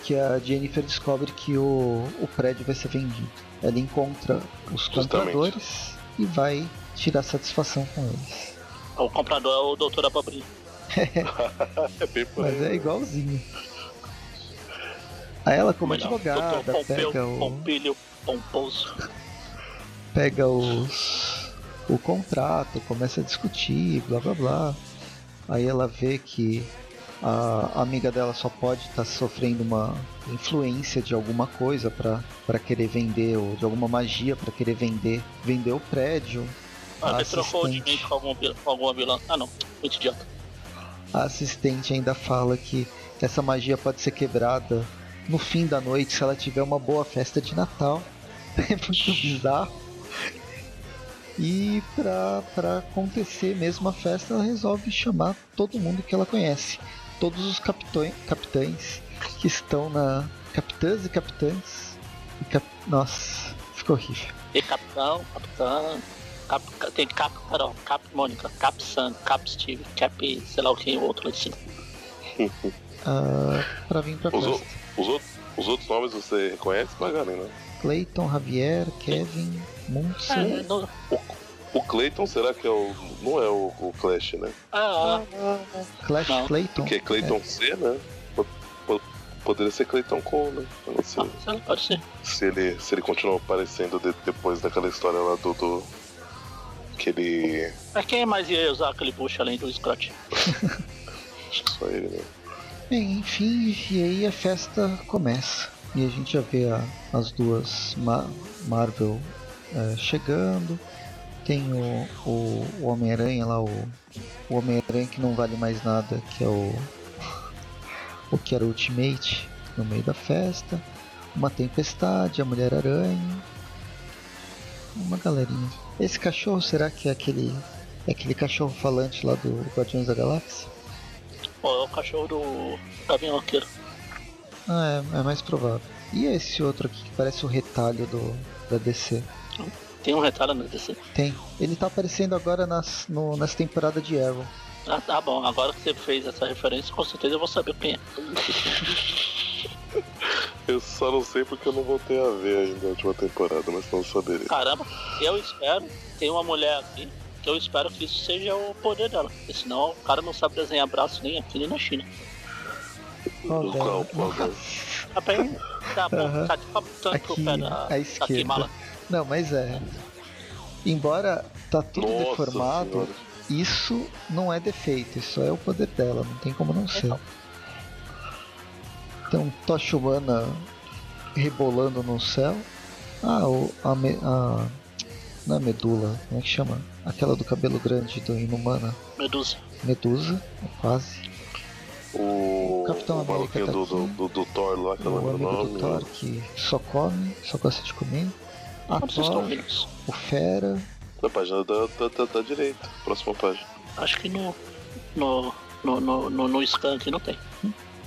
que a Jennifer descobre que o, o prédio vai ser vendido. Ela encontra os Justamente. compradores e vai tirar satisfação com eles. O comprador é o Doutor Abobrinha. [laughs] é bem por Mas é igualzinho. Aí ela, como Melhor, advogada, Pompeu, pega o. Pompilho pomposo. Pega os. o contrato, começa a discutir, blá blá blá. Aí ela vê que a amiga dela só pode estar tá sofrendo uma influência de alguma coisa para querer vender, ou de alguma magia para querer vender, vender o prédio. Ah, trocou de mente com algum, com alguma vilã. Ah não, muito idiota. A assistente ainda fala que essa magia pode ser quebrada no fim da noite se ela tiver uma boa festa de Natal. [laughs] É muito bizarro. E pra, pra acontecer mesmo a festa, ela resolve chamar todo mundo que ela conhece. Todos os capitões, capitães que estão na. Capitãs e capitãs. E cap... Nossa, ficou horrível. E capitão, capitã, Cap, tem Cap Carol, Cap Mônica, Cap Sam, Cap Steve, Cap sei lá o que, o outro lá de cima. uh, [laughs] pra vir pra os, o, os, outros, os outros nomes você reconhece, Magali, né? Clayton, Javier, Kevin, Munson. É, não... o, o Clayton será que é o. Não é o, o Clash, né? Ah, ah. Clash não. Clayton? Porque é Clayton é. C, né? Poderia ser Clayton Cole, né? Não sei. Ah, pode ser. Se ele, se ele continua aparecendo de, depois daquela história lá do, do Aquele. Mas quem mais ia usar aquele push além do Scott? [laughs] Acho que só ele, né? Bem, enfim, e aí a festa começa. E a gente já vê a, as duas Ma Marvel é, chegando. Tem o, o, o Homem-Aranha lá, o, o Homem-Aranha que não vale mais nada, que é o. [laughs] O que era o Ultimate no meio da festa. Uma tempestade, a Mulher-Aranha. Uma galerinha. Esse cachorro, será que é aquele. É aquele cachorro falante lá do Guardiões da Galáxia? Pô, é o cachorro do Arqueiro. Ah, é, é mais provável. E esse outro aqui que parece o retalho do, da DC? Tem um retalho na DC? Tem. Ele tá aparecendo agora nas, no, nessa temporada de Arrow. Ah, tá bom. Agora que você fez essa referência, com certeza eu vou saber quem é. [laughs] Eu só não sei porque eu não voltei a ver ainda a última temporada, mas não saberei. Caramba, eu espero, tem uma mulher aqui, que eu espero que isso seja o poder dela. Porque senão o cara não sabe desenhar braço nem aqui nem na China. Oh, qual, qual Tá bem, tá bom, uhum. tá tipo tanto aqui, o pé da, a esquerda. Não, mas é. Embora tá tudo Nossa deformado, senhora. isso não é defeito, isso é o poder dela, não tem como não ser. Então. Tem um Tocha Humana rebolando no céu. Ah, o, a, me, a. Não é medula, como é que chama? Aquela do cabelo grande do Inumana. Medusa. Medusa, quase. O, o Capitão o América tá do, do, do, do, Thor lá, que o amigo nome, do Thor que só come, só gosta de comer. A Thor, o Fera. Na página da, da, da, da, direita, próxima página. Acho que no, no, no, no, no, no scan aqui não tem.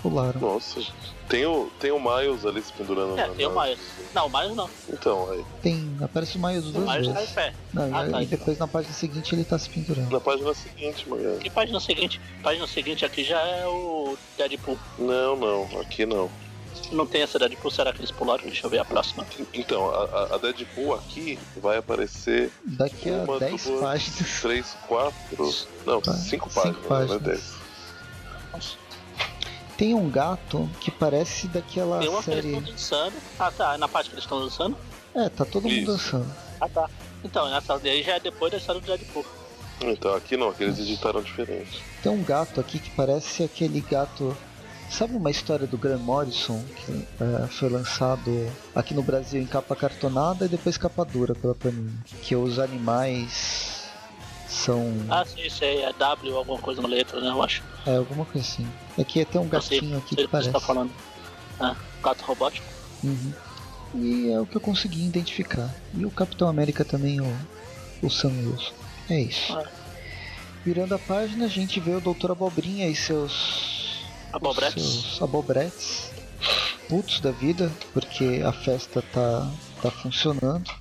Pularam. Nossa, tem o, tem o Miles ali se pendurando. É, na, tem o Miles. Não, o Miles não. Então, aí. Tem, aparece o Miles duas o Miles vezes. Tá em pé. Não, ah, e, tá, e depois na página seguinte ele tá se pendurando. Na página seguinte, mano. Que página seguinte? Página seguinte aqui já é o Deadpool. Não, não, aqui não. Não tem essa Deadpool, será que eles pularam? Deixa eu ver a próxima. Então, a, a Deadpool aqui vai aparecer. Daqui a 10 páginas. 3, 4. Não, 5 páginas, páginas, não é 10. Nossa. Tem um gato que parece daquela Tem uma série. que eles estão dançando. Ah tá, na parte que eles estão dançando. É, tá todo mundo Isso. dançando. Ah tá. Então, essa daí já é depois da história do Deadpool. Então aqui não, aqui eles editaram diferente. Tem um gato aqui que parece aquele gato. Sabe uma história do Grant Morrison que é, foi lançado aqui no Brasil em capa cartonada e depois capa dura pela Panini? Que os animais são. Ah, sim, sei, é W, alguma coisa na letra, né? Eu acho. É, alguma coisa assim. Aqui tem um sei, gatinho aqui que do que você parece. tá falando. Ah, gato robótico. Uhum. E é o que eu consegui identificar. E o Capitão América também, o, o Sam Wilson. É isso. Ah. Virando a página, a gente vê o Doutor Abobrinha e seus. Abobretes. Seus abobretes. Putos da vida, porque a festa tá, tá funcionando.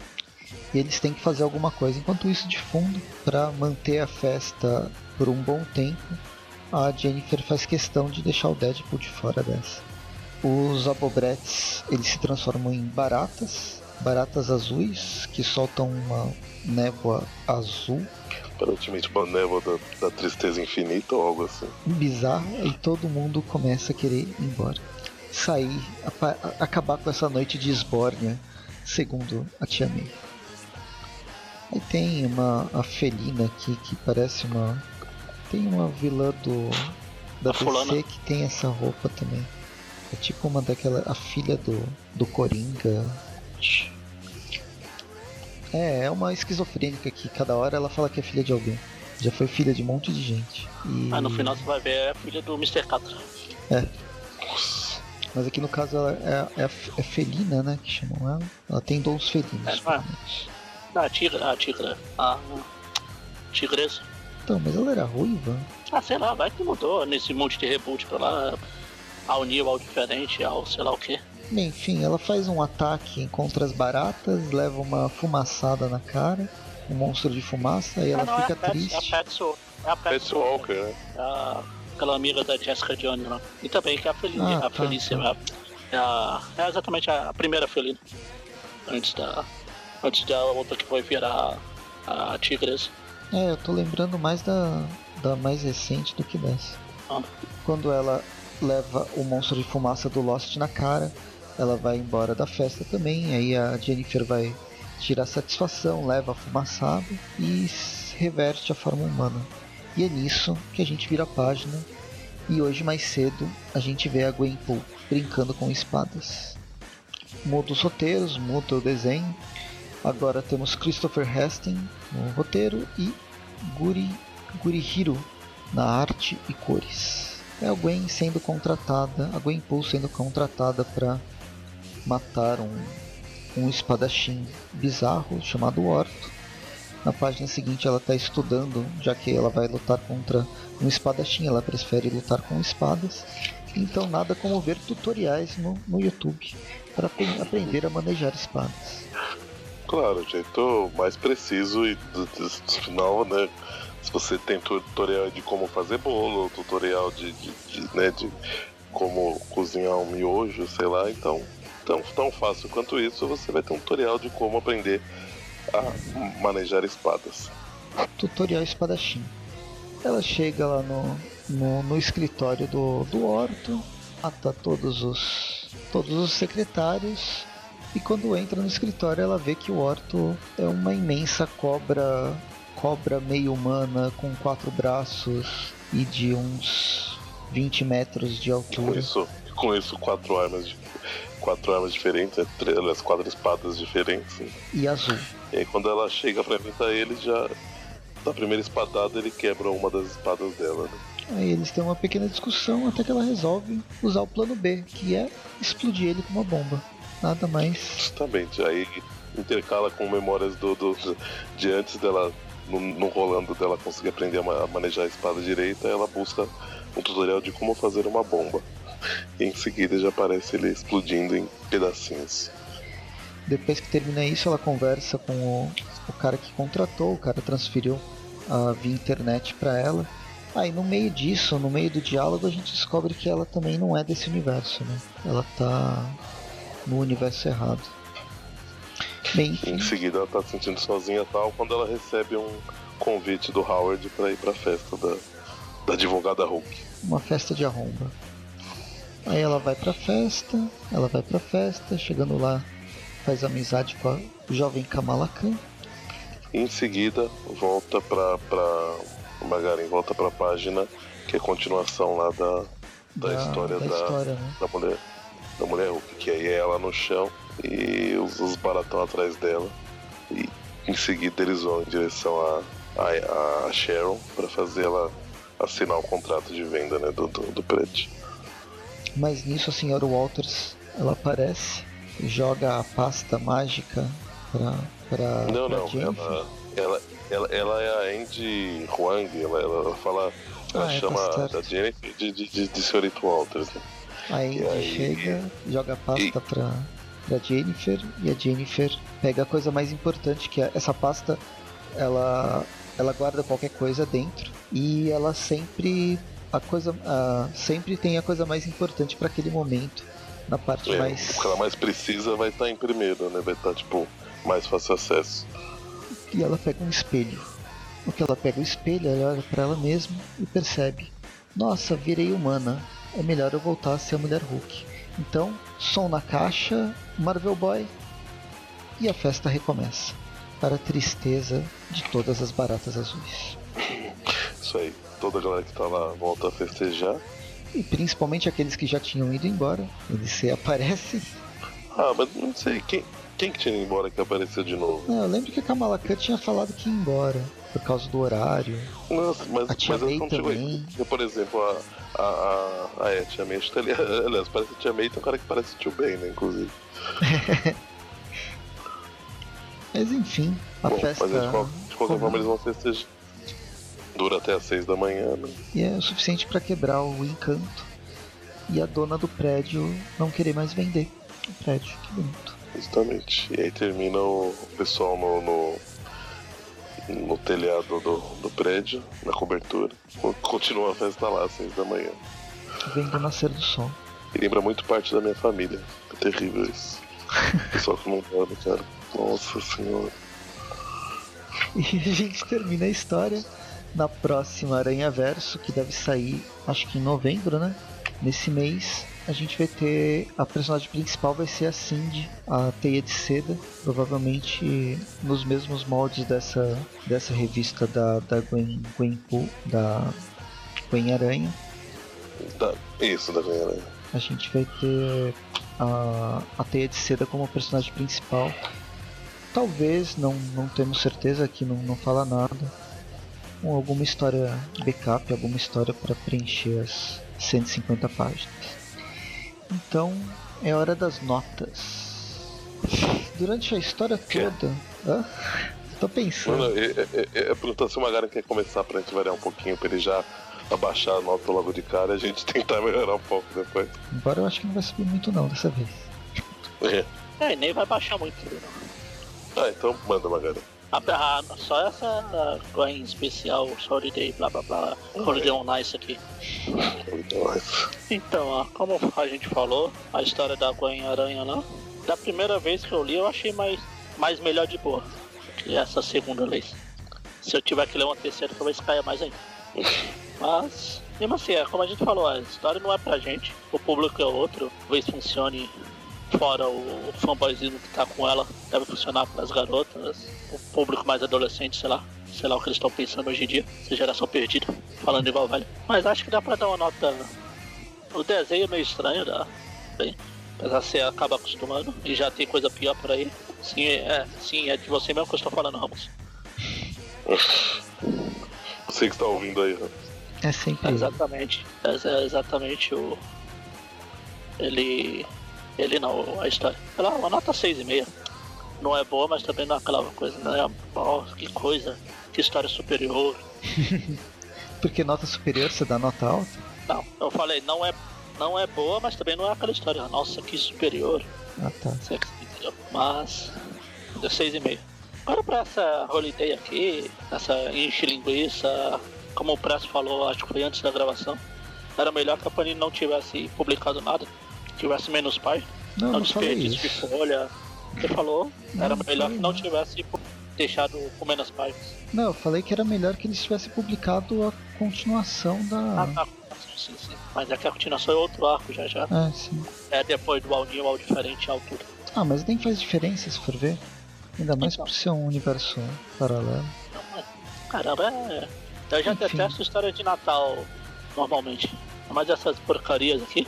E eles têm que fazer alguma coisa. Enquanto isso, de fundo, para manter a festa por um bom tempo, a Jennifer faz questão de deixar o Deadpool de fora dessa. Os abobretes eles se transformam em baratas, baratas azuis que soltam uma névoa azul Aparentemente uma névoa da, da tristeza infinita ou algo assim. bizarra e todo mundo começa a querer ir embora. Sair, apa- a- acabar com essa noite de esbórnia, segundo a tia May. Aí tem uma a felina aqui que parece uma. Tem uma vilã do. Da A fulana. DC que tem essa roupa também. É tipo uma daquela. a filha do. do Coringa. É, é uma esquizofrênica que cada hora ela fala que é filha de alguém. Já foi filha de um monte de gente. E... Mas no final você vai ver é a filha do Mr. Catra. Mas aqui no caso ela é, é, a- é felina, né? Que chamam ela. Ela tem dons felinos. É, é. menos. Ah, a tigra, a tigra. A tigresa. Então, mas ela era ruiva? Ah, sei lá, vai que mudou nesse monte de reboot pra lá. Ao new, ao diferente, ao sei lá o que. Enfim, ela faz um ataque contra as baratas, leva uma fumaçada na cara, um monstro de fumaça, e ela ah, não, fica é a Pets, triste. É a Petso. É a Walker, né? a, aquela amiga da Jessica Jones lá. E também que é a, Fel Ah, a tá, Felícia. tá. É, a, é exatamente a primeira felina. Antes da. Antes da outra que foi virar a, a tigresa. É, eu tô lembrando mais da, da mais recente do que dessa. Ah. Quando ela leva o monstro de fumaça do Lost na cara, ela vai embora da festa também, aí a Jennifer vai tirar satisfação, leva a fumaçada e reverte a forma humana. E é nisso que a gente vira a página. E hoje mais cedo a gente vê a Gwenpool brincando com espadas. Muda os roteiros, muda o desenho. Agora temos Christopher Heston no roteiro e Guri Gurihiro na arte e cores. É a Gwen sendo contratada, a Gwenpool sendo contratada para matar um, um espadachim bizarro chamado Orto. Na página seguinte ela está estudando, já que ela vai lutar contra um espadachim, ela prefere lutar com espadas. Então nada como ver tutoriais no, no YouTube para aprender a manejar espadas. Claro, o jeito mais preciso e do, do- do final, né? Se você tem tutorial de como fazer bolo, tutorial de, de, de, né, de como cozinhar um miojo, sei lá, então tão, tão fácil quanto isso, você vai ter um tutorial de como aprender a manejar espadas. tutorial espadachim. Ela chega lá no, no, no escritório do, do Orto, mata todos os, todos os secretários e quando entra no escritório ela vê que o Orto é uma imensa cobra, cobra meio humana com quatro braços e de uns 20 metros de Com altura. isso, com isso quatro armas, de- quatro armas diferentes, né, três, quatro espadas diferentes. E azul. E aí quando ela chega pra enfrentar ele, já da primeira espadada ele quebra uma das espadas dela. Né? Aí eles têm uma pequena discussão até que ela resolve usar o plano B, que é explodir ele com uma bomba. Nada mais Justamente, aí intercala com memórias do, do- de antes dela, no, no rolando dela conseguir aprender a manejar a espada direita, ela busca um tutorial de como fazer uma bomba. E em seguida já aparece ele explodindo em pedacinhos. Depois que termina isso, ela conversa com o, o cara que contratou, o cara transferiu a via internet para ela. Aí no meio disso, no meio do diálogo, a gente descobre que ela também não é desse universo, né? Ela tá no universo errado. Bem, enfim, Em seguida ela tá se sentindo sozinha tal, quando ela recebe um convite do Howard pra ir pra festa da, da advogada Hulk. uma festa de arromba. Aí ela vai pra festa, ela vai pra festa, chegando lá, faz amizade com a jovem Kamala Khan. Em seguida, volta pra, pra Magarin, volta pra página que é a continuação lá da, da, da história, da, da, história né? da, mulher da mulher Hulk, que aí é ela no chão e os, os baratão atrás dela. E em seguida eles vão em direção a, a, a Sharon para fazer ela assinar o contrato de venda né, do, do, do prédio. Mas nisso a senhora Walters ela aparece joga a pasta mágica pra, pra, não, pra não, ela, ela, ela, ela, é a Andy Huang, ela, ela fala. Ela ah, é, chama tá a Jennifer de, de, de, de Senhorita Walters. Né? A Andy aí, chega, joga a pasta e... pra, pra Jennifer e a Jennifer pega a coisa mais importante que é essa pasta ela ela guarda qualquer coisa dentro e ela sempre a coisa a, sempre tem a coisa mais importante para aquele momento na parte é, mais o que ela mais precisa vai estar tá em primeiro né? Vai estar tá, tipo mais fácil acesso. E ela pega um espelho. O que ela pega o espelho ela olha para ela mesma e percebe nossa virei humana. É melhor eu voltar a ser a mulher Hulk. Então som na caixa Marvel Boy e a festa recomeça. Para a tristeza de todas as baratas azuis. Isso aí, toda a galera que tá lá volta a festejar. E principalmente aqueles que já tinham ido embora, eles se [laughs] aparecem. Ah, mas não sei, quem, quem que tinha ido embora que apareceu de novo? Não, eu lembro que a Kamala Khan tinha falado que ia embora, por causa do horário. Nossa, mas, a tia mas May não também. Chegou por exemplo, a, a, a, a, é, tia May, [laughs] aliás, parece a tia May, tem um cara que parece o tio Ben, né, inclusive. [laughs] Mas enfim, a Bom, festa. Mas de qualquer forma eles vão festejar. Dura até as seis da manhã, né? E é o suficiente para quebrar o encanto. E a dona do prédio não querer mais vender o prédio. Que bonito. Justamente. E aí termina o pessoal no, no, no telhado do, do prédio, na cobertura. Continua a festa lá às seis da manhã. Vendo o nascer do sol. E lembra muito parte da minha família. É terrível isso. [laughs] Pessoal que não dorme, cara. Nossa senhora. E a gente termina a história na próxima Aranha Verso, que deve sair acho que em novembro, né? Nesse mês a gente vai ter. A personagem principal vai ser a Cindy, a teia de seda, provavelmente nos mesmos moldes dessa, dessa revista da, da Gwen, Gwen Poo, da Gwen Aranha. Da, isso, da Gwen Aranha. A gente vai ter a, a teia de seda como personagem principal talvez, não, não temos certeza aqui, não, não fala nada. Com alguma história backup, alguma história para preencher as 150 páginas. Então é hora das notas. Durante a história toda. Hã? Tô pensando. Mano, é, é, é, é perguntar se o Magaren quer começar pra gente variar um pouquinho, pra ele já abaixar a nota logo de cara e a gente [laughs] tentar melhorar um pouco depois. Embora eu acho que não vai subir muito não dessa vez. É, é nem vai baixar muito. Ah, então manda, Magari. Ah, só essa Gwen especial, Holiday, blá blá blá, Holiday on Nice aqui. Então, ó, como a gente falou, a história da Gwen Aranha lá, da primeira vez que eu li eu achei mais, mais melhor de boa que essa segunda vez. Se eu tiver que ler uma terceira, talvez caia mais ainda. Mas, mesmo assim, é como a gente falou, a história não é pra gente, o público é outro, talvez funcione fora o, o fanboyzinho que tá com ela, deve funcionar para as garotas, o público mais adolescente, sei lá. Sei lá o que eles estão pensando hoje em dia, essa geração perdida, falando igual velho. Mas acho que dá pra dar uma nota. O desenho é meio estranho, dá. Bem. Apesar de você acaba acostumando e já tem coisa pior por aí. Sim, é, sim, é de você mesmo que eu estou falando, Ramos. [laughs] Você que está ouvindo aí, Ramos. É sempre. exatamente. É, é exatamente o. Ele ele não, a história. Ela é uma nota 6,5. Não é boa, mas também não é aquela coisa, né? Oh, que coisa, que história superior. [laughs] Porque nota superior você dá nota alta? Não, eu falei, não é, não é boa, mas também não é aquela história, nossa, que superior. Ah tá. Mas, deu 6,5. Agora pra essa holiday aqui, essa enche linguiça, como o Press falou, acho que foi antes da gravação, era melhor que a Panini não tivesse publicado nada tivesse menos páginas. Não, não, não desperdício de folha. Você falou, não, era melhor que não tivesse deixado com menos páginas. Não, eu falei que era melhor que eles tivessem publicado a continuação da. Ah, tá. Sim, sim. Mas é que a continuação é outro arco já já. É, sim. É depois do Aldinho, ao diferente a altura. Ah, mas nem faz diferença se for ver. Ainda mais então. por ser um universo paralelo. Caramba, é. Eu já Enfim. detesto história de Natal normalmente. Mas essas porcarias aqui.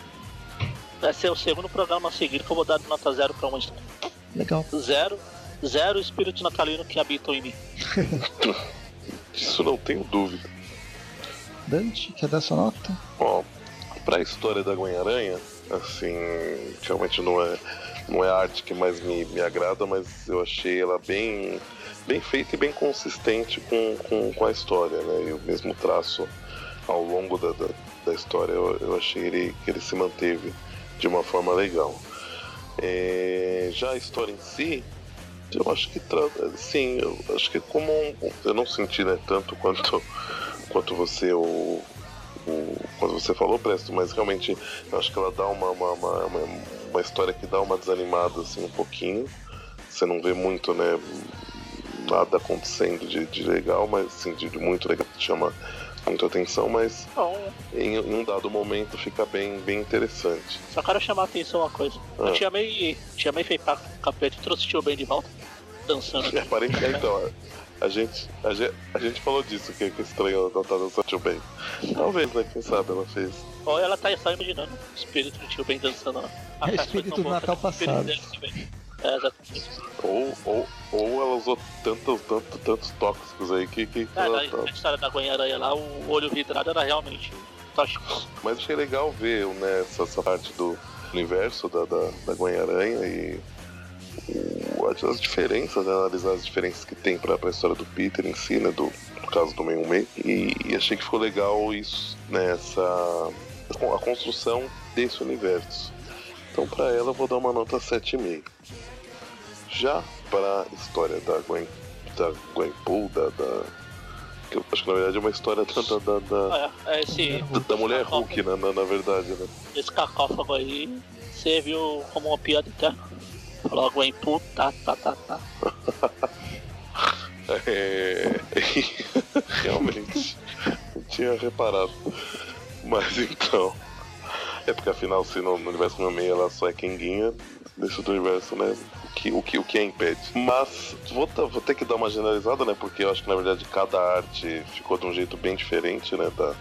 Vai ser o segundo programa a seguir que eu vou dar nota zero pra uma história. Legal. Zero. Zero espírito natalino que habitam em mim. [laughs] Isso não tenho dúvida. Dante, quer dar sua nota? Bom, pra história da Gwen-Aranha, assim, realmente não é, não é a arte que mais me, me agrada, mas eu achei ela bem, bem feita e bem consistente com, com, com a história, né? E o mesmo traço ao longo da, da, da história, eu, eu, achei ele, que ele se manteve de uma forma legal. É, já a história em si, eu acho que sim, eu acho que como um, eu não senti né, tanto quanto quanto você o, o quando você falou Presto, mas realmente eu acho que ela dá uma, uma, uma, uma, história que dá uma desanimada assim um pouquinho. Você não vê muito, né, nada acontecendo de, de legal, mas assim, de, de muito legal que chama muita atenção, mas em, em, um dado momento fica bem, bem interessante. Só quero chamar a atenção uma coisa. Ah. Eu te amei, te amei feipar capeta e trouxe o tio bem de volta, dançando. [laughs] É, aparentemente, então, a gente, a gente, a gente falou disso, que, que estranho não tá dançando tio Ben. Talvez, né? Quem sabe ela fez. Ou ela tá só imaginando o espírito do tio Ben dançando lá. É o espírito do Natal passado. É, exatamente. Ou, ou, ou ela usou tantos, tantos, tantos tóxicos aí que. que, é, ela, na, tá... história da Gwen-Aranha lá, o olho vidrado era realmente tóxico. Mas achei legal ver né, essa, essa parte do universo da, da, da Gwen-Aranha e as diferenças, né, analisar as diferenças que tem para a história do Peter em si, né, do, do caso do Meio Meio, e, e, achei que ficou legal isso, né, essa, a construção desse universo. Então para ela eu vou dar uma nota 7,5. Já para a história da Gwen, da Gwen Pool, da, da que eu acho que na verdade é uma história da, da, da, é, é esse, da, da mulher Hulk, na, na, na, verdade, né? Esse cacófago aí serviu como uma piada interna. Logo em puta, tá, tá, tá. [laughs] é... [laughs] Realmente, não tinha reparado. Mas então. É porque afinal, se no universo meu meio ela só é Kenguinha, desse universo, né? O que, o que, o que é impede. Mas vou, vou ter que dar uma generalizada, né? Porque eu acho que na verdade cada arte ficou de um jeito bem diferente, né? Da,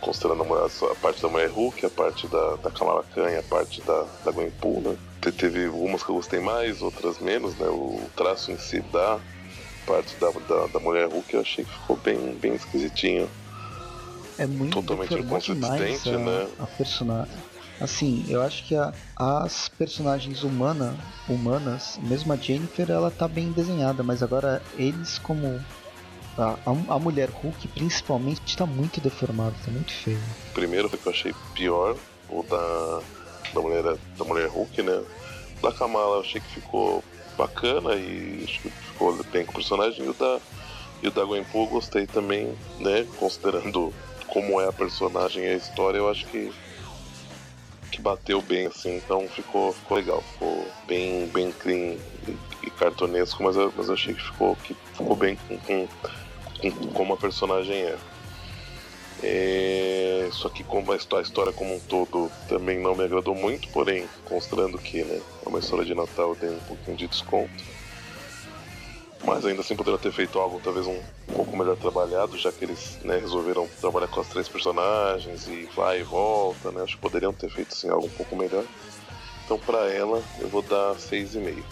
considerando a, a parte da Mulher Hulk, a parte da, da Kamala Khan e a parte da, da Gwen Pool, né? teve algumas que eu gostei mais, outras menos, né? O traço em si da parte da, da, da mulher Hulk eu achei que ficou bem, bem esquisitinho. É muito totalmente inconsistente, a, né? A personagem. Assim, eu acho que a, as personagens humana, humanas, mesmo a Jennifer, ela tá bem desenhada, mas agora eles como a, a, a mulher Hulk principalmente está muito deformado, tá muito feio. Primeiro que eu achei pior, o da da mulher, da mulher Hulk, né? Da Kamala eu achei que ficou bacana e acho que ficou bem com o personagem. E o da, e o da Gwen Pool gostei também, né? Considerando como é a personagem e a história, eu acho que que bateu bem assim, então ficou, ficou legal, ficou bem, bem clean e, e cartonesco, mas eu, mas eu achei que ficou, que ficou bem com, com, com como a personagem é. É, só que como a história como um todo também não me agradou muito, porém, considerando que né, é uma história de Natal, tem um pouquinho de desconto. Mas ainda assim poderiam ter feito algo talvez um, um pouco melhor trabalhado, já que eles né, resolveram trabalhar com as três personagens e vai e volta, né? Acho que poderiam ter feito assim, algo um pouco melhor. Então para ela eu vou dar 6,5.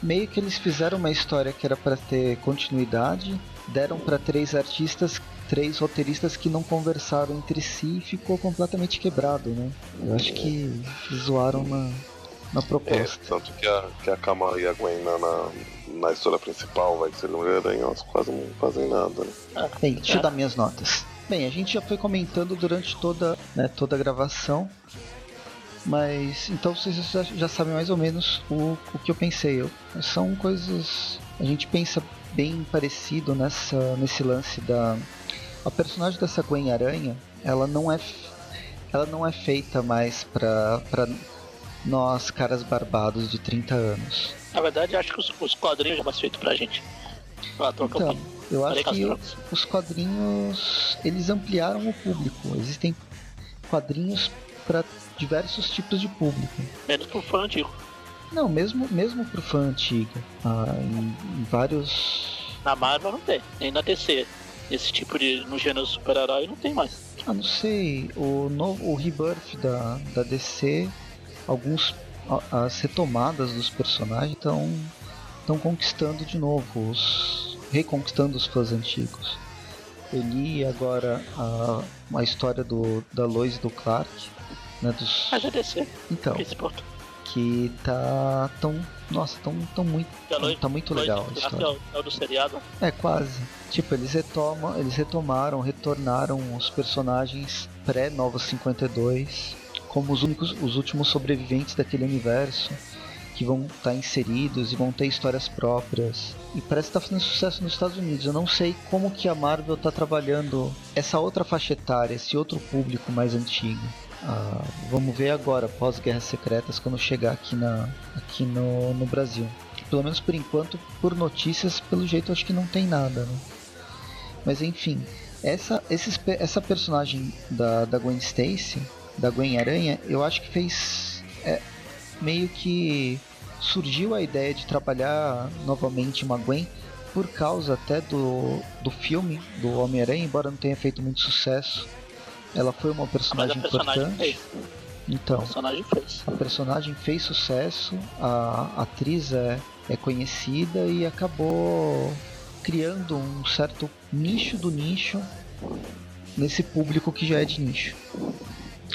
Meio que eles fizeram uma história que era para ter continuidade, deram para três artistas três roteiristas que não conversaram entre si e ficou completamente quebrado, né? Eu acho que zoaram na, na proposta. É, tanto que a, que a Kamala e a Gwen na, na, na história principal vai ser Mulher-Aranha, elas quase não fazem nada, né? Bem, deixa eu dar minhas notas. Bem, a gente já foi comentando durante toda, né, toda a gravação, mas então vocês já, já sabem mais ou menos o, o que eu pensei. Eu, são coisas. A gente pensa bem parecido nessa, nesse lance da, a personagem dessa Gwen Aranha, ela não é ela não é feita mais pra nós caras barbados de 30 anos. Na verdade, acho que os, os quadrinhos já mais feitos pra gente. então, eu acho que os quadrinhos eles ampliaram o público. Existem quadrinhos para diversos tipos de público. Menos pro fã antigo. Não, mesmo, mesmo pro fã antigo. Ah, em, em vários. Na Marvel não tem, nem na DC. Esse tipo de. no gênero super-herói não tem mais. Ah, não sei. O novo o rebirth da, da DC, alguns as retomadas dos personagens estão estão conquistando de novo os reconquistando os fãs antigos. Eu li agora a, a história do da Lois e do Clark, né, dos Mas é DC. Então, que tá tão nossa, tão, tão muito Lois- tá muito Lois legal a história. É o, é o do seriado. É, quase. Tipo, eles retomam, eles retomaram, retornaram os personagens pré-Nova 52 como os únicos, os últimos sobreviventes daquele universo que vão estar inseridos e vão ter histórias próprias. E parece que tá fazendo sucesso nos Estados Unidos. Eu não sei como que a Marvel tá trabalhando essa outra faixa etária, esse outro público mais antigo. Ah, vamos ver agora, pós Guerras Secretas, quando chegar aqui, na, aqui no, no Brasil. Pelo menos por enquanto, por notícias, pelo jeito acho que não tem nada, né? Mas enfim, essa, esses, pe- essa personagem da, da Gwen Stacy, da Gwen Aranha, eu acho que fez. é, meio que surgiu a ideia de trabalhar novamente uma Gwen por causa até do, do filme do Homem-Aranha, embora não tenha feito muito sucesso. Ela foi uma a personagem personagem importante. fez. A Então, personagem fez. a personagem fez sucesso, a atriz é, é conhecida e acabou criando um certo nicho do nicho nesse público que já é de nicho.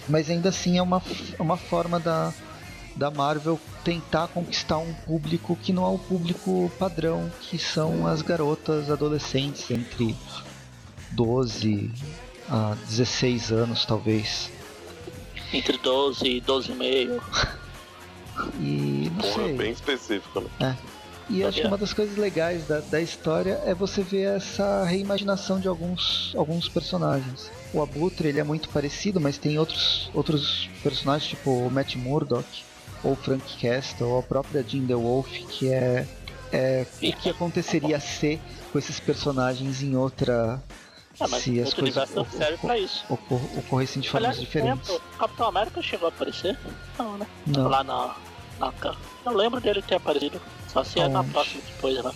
Mas ainda assim é uma, é uma forma da, da Marvel tentar conquistar um público que não é o público padrão, que são as garotas adolescentes entre 12 a 16 anos, talvez. Entre 12 e 12,5. [laughs] E não Porra, sei. bem específico, né? E acho que É. uma das coisas legais da, da história é você ver essa reimaginação de alguns, alguns personagens. O Abutre ele é muito parecido, mas tem outros, outros personagens, tipo o Matt Murdock, ou Frank Castle, ou a própria Jean The Wolf, que é, é o que aconteceria ser com esses personagens em outra. Ah, mas se as coisas serve pra isso. ocor- ocorressem de formas Aliás, diferentes. lembro, o Capitão América chegou a aparecer? Não, né? Não. Lá na, na. Eu lembro dele ter aparecido. Só se é na Aonde? próxima depois, né?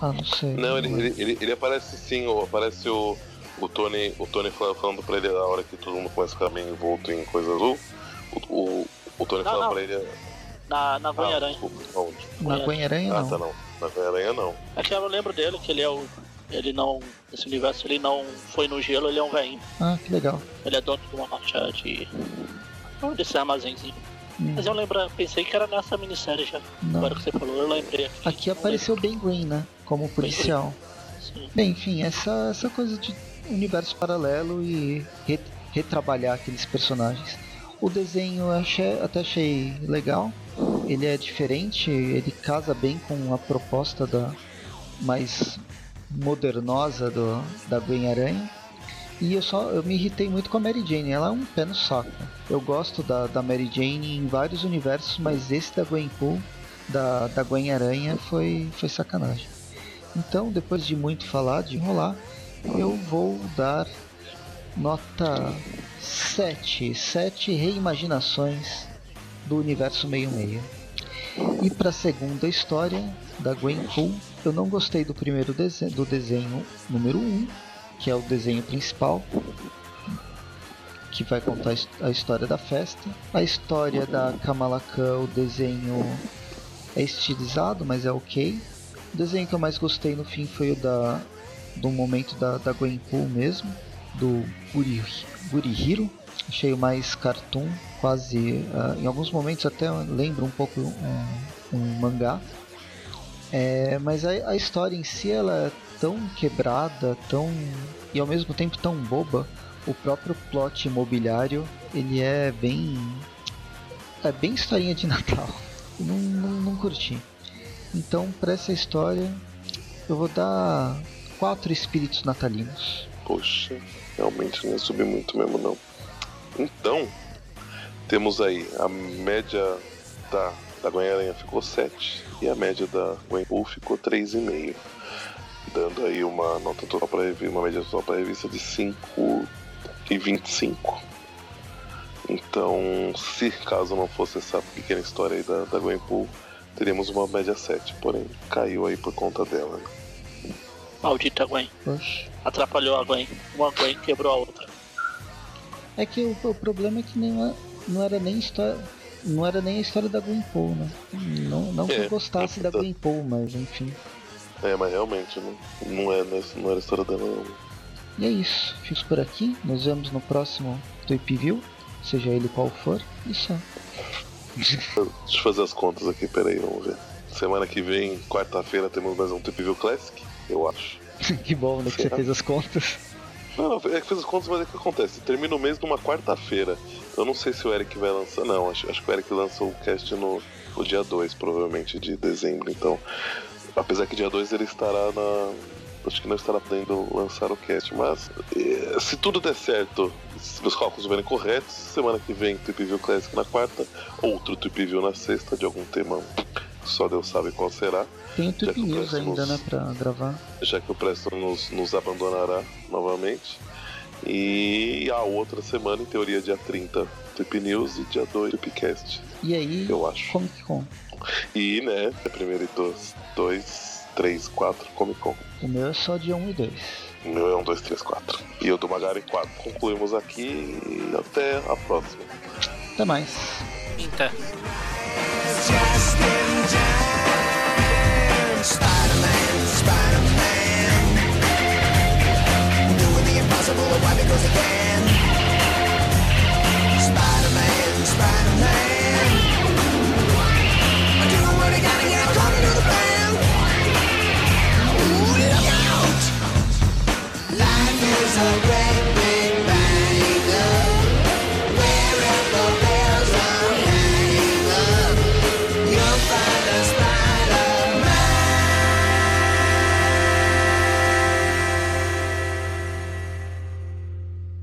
Ah, não sei. Não, ele, ele, ele, ele aparece sim, ou aparece o, o Tony, o Tony fala- falando pra ele na hora que todo mundo começa a ficar meio envolto em coisa azul. O, o, o Tony Não, fala não. pra ele. Na, na Ah, Aranha. desculpa, aonde? Na Gwen-Aranha Ah, não. tá não. Na Aranha não. É que eu lembro dele, que ele é o. Ele não. Esse universo ele não foi no gelo, ele é um velhinho. Ah, que legal. Ele é dono de uma loja de. Um desse armazenzinho. Hum, Mas eu lembro, pensei que era nessa minissérie já. não. Agora que você falou, eu lembrei. Aqui Não apareceu Ben Green, né? Como policial. lembro. Sim. Bem, enfim, essa, essa coisa de universo paralelo e re- retrabalhar aqueles personagens. O desenho eu achei, até achei legal. Ele é diferente, ele casa bem com a proposta da mais modernosa do, da Gwen Aranha. E eu só eu me irritei muito com a Mary Jane, ela é um pé no saco. Eu gosto da, da Mary Jane em vários universos, mas esse da Gwenpool, da, da Gwen Aranha, foi, foi sacanagem. Então, depois de muito falar, de enrolar, eu vou dar nota 7. 7 reimaginações do universo meio-meio. E para a segunda história, da Gwenpool, eu não gostei do primeiro desenho, do desenho número 1, que é o desenho principal, que vai contar a história da festa. A história da Kamala Khan, o desenho é estilizado, mas é ok. O desenho que eu mais gostei no fim foi o da do momento da, da Gwenpool mesmo, do Guri, Gurihiro. Achei mais cartoon, quase. ah, em alguns momentos até lembra um pouco um, um mangá. É, mas a, a história em si ela é tão quebrada, tão e ao mesmo tempo tão boba. O próprio plot imobiliário ele é bem é bem historinha de [laughs] Natal. Não, não, não curti. Então para essa história eu vou dar quatro espíritos natalinos. Poxa, realmente nem subi muito mesmo não. Então, temos aí a média da, da Gwen-Aranha ficou 7 e a média da Gwenpool ficou 3,5. Dando aí uma nota total para revista, uma média total para revista de 5 e 25. Então, se caso não fosse essa pequena história aí da, da Gwenpool, teríamos uma média 7, porém caiu aí por conta dela. Né? Maldita Gwen. Oxe. Atrapalhou a Gwen. Uma Gwen quebrou a outra. É que o, o problema é que nem, não era nem história. Não era nem a história da Gwenpool, né? Não, não que é, eu gostasse da Gwenpool, mas enfim. É, mas realmente não, não, é, não era a história dela não. E é isso. Fico por aqui. Nos vemos no próximo Tweep View seja ele qual for, e só. [laughs] Deixa eu fazer as contas aqui, peraí, vamos ver. Semana que vem, quarta-feira, temos mais um Trip View Classic, eu acho. [laughs] que bom, né, que você fez as contas. Não, não, é que fez as contas, mas é que acontece. Termina o mês numa quarta-feira. Eu não sei se o Eric vai lançar. Não, acho, acho que o Eric lança o cast no, no dia 2, provavelmente, de dezembro. Então, apesar que dia 2 ele estará na, acho que não estará podendo lançar o cast, mas eh, se tudo der certo, se os cálculos estiverem corretos, semana que vem Trip View Classic na quarta, outro Trip View na sexta, de algum tema só Deus sabe qual será. Tem o Trip News ainda, nos, né, pra gravar. Já que o Preston nos, nos abandonará novamente. E a outra semana, em teoria, dia 30, Trip News e dia 2, Tripcast. E aí, eu acho. Comic Con. E, né, é primeiro e dois, dois 3, 4 Comic Con. O meu é só dia 1 e 2. O meu é 1, 2, 3, 4. E eu do Magari 4. Concluímos aqui e até a próxima. Até mais. Até. impossible, why because he can Spider-Man, Spider-Man. Do what gotta get according to the plan Ooh, look out! Life is a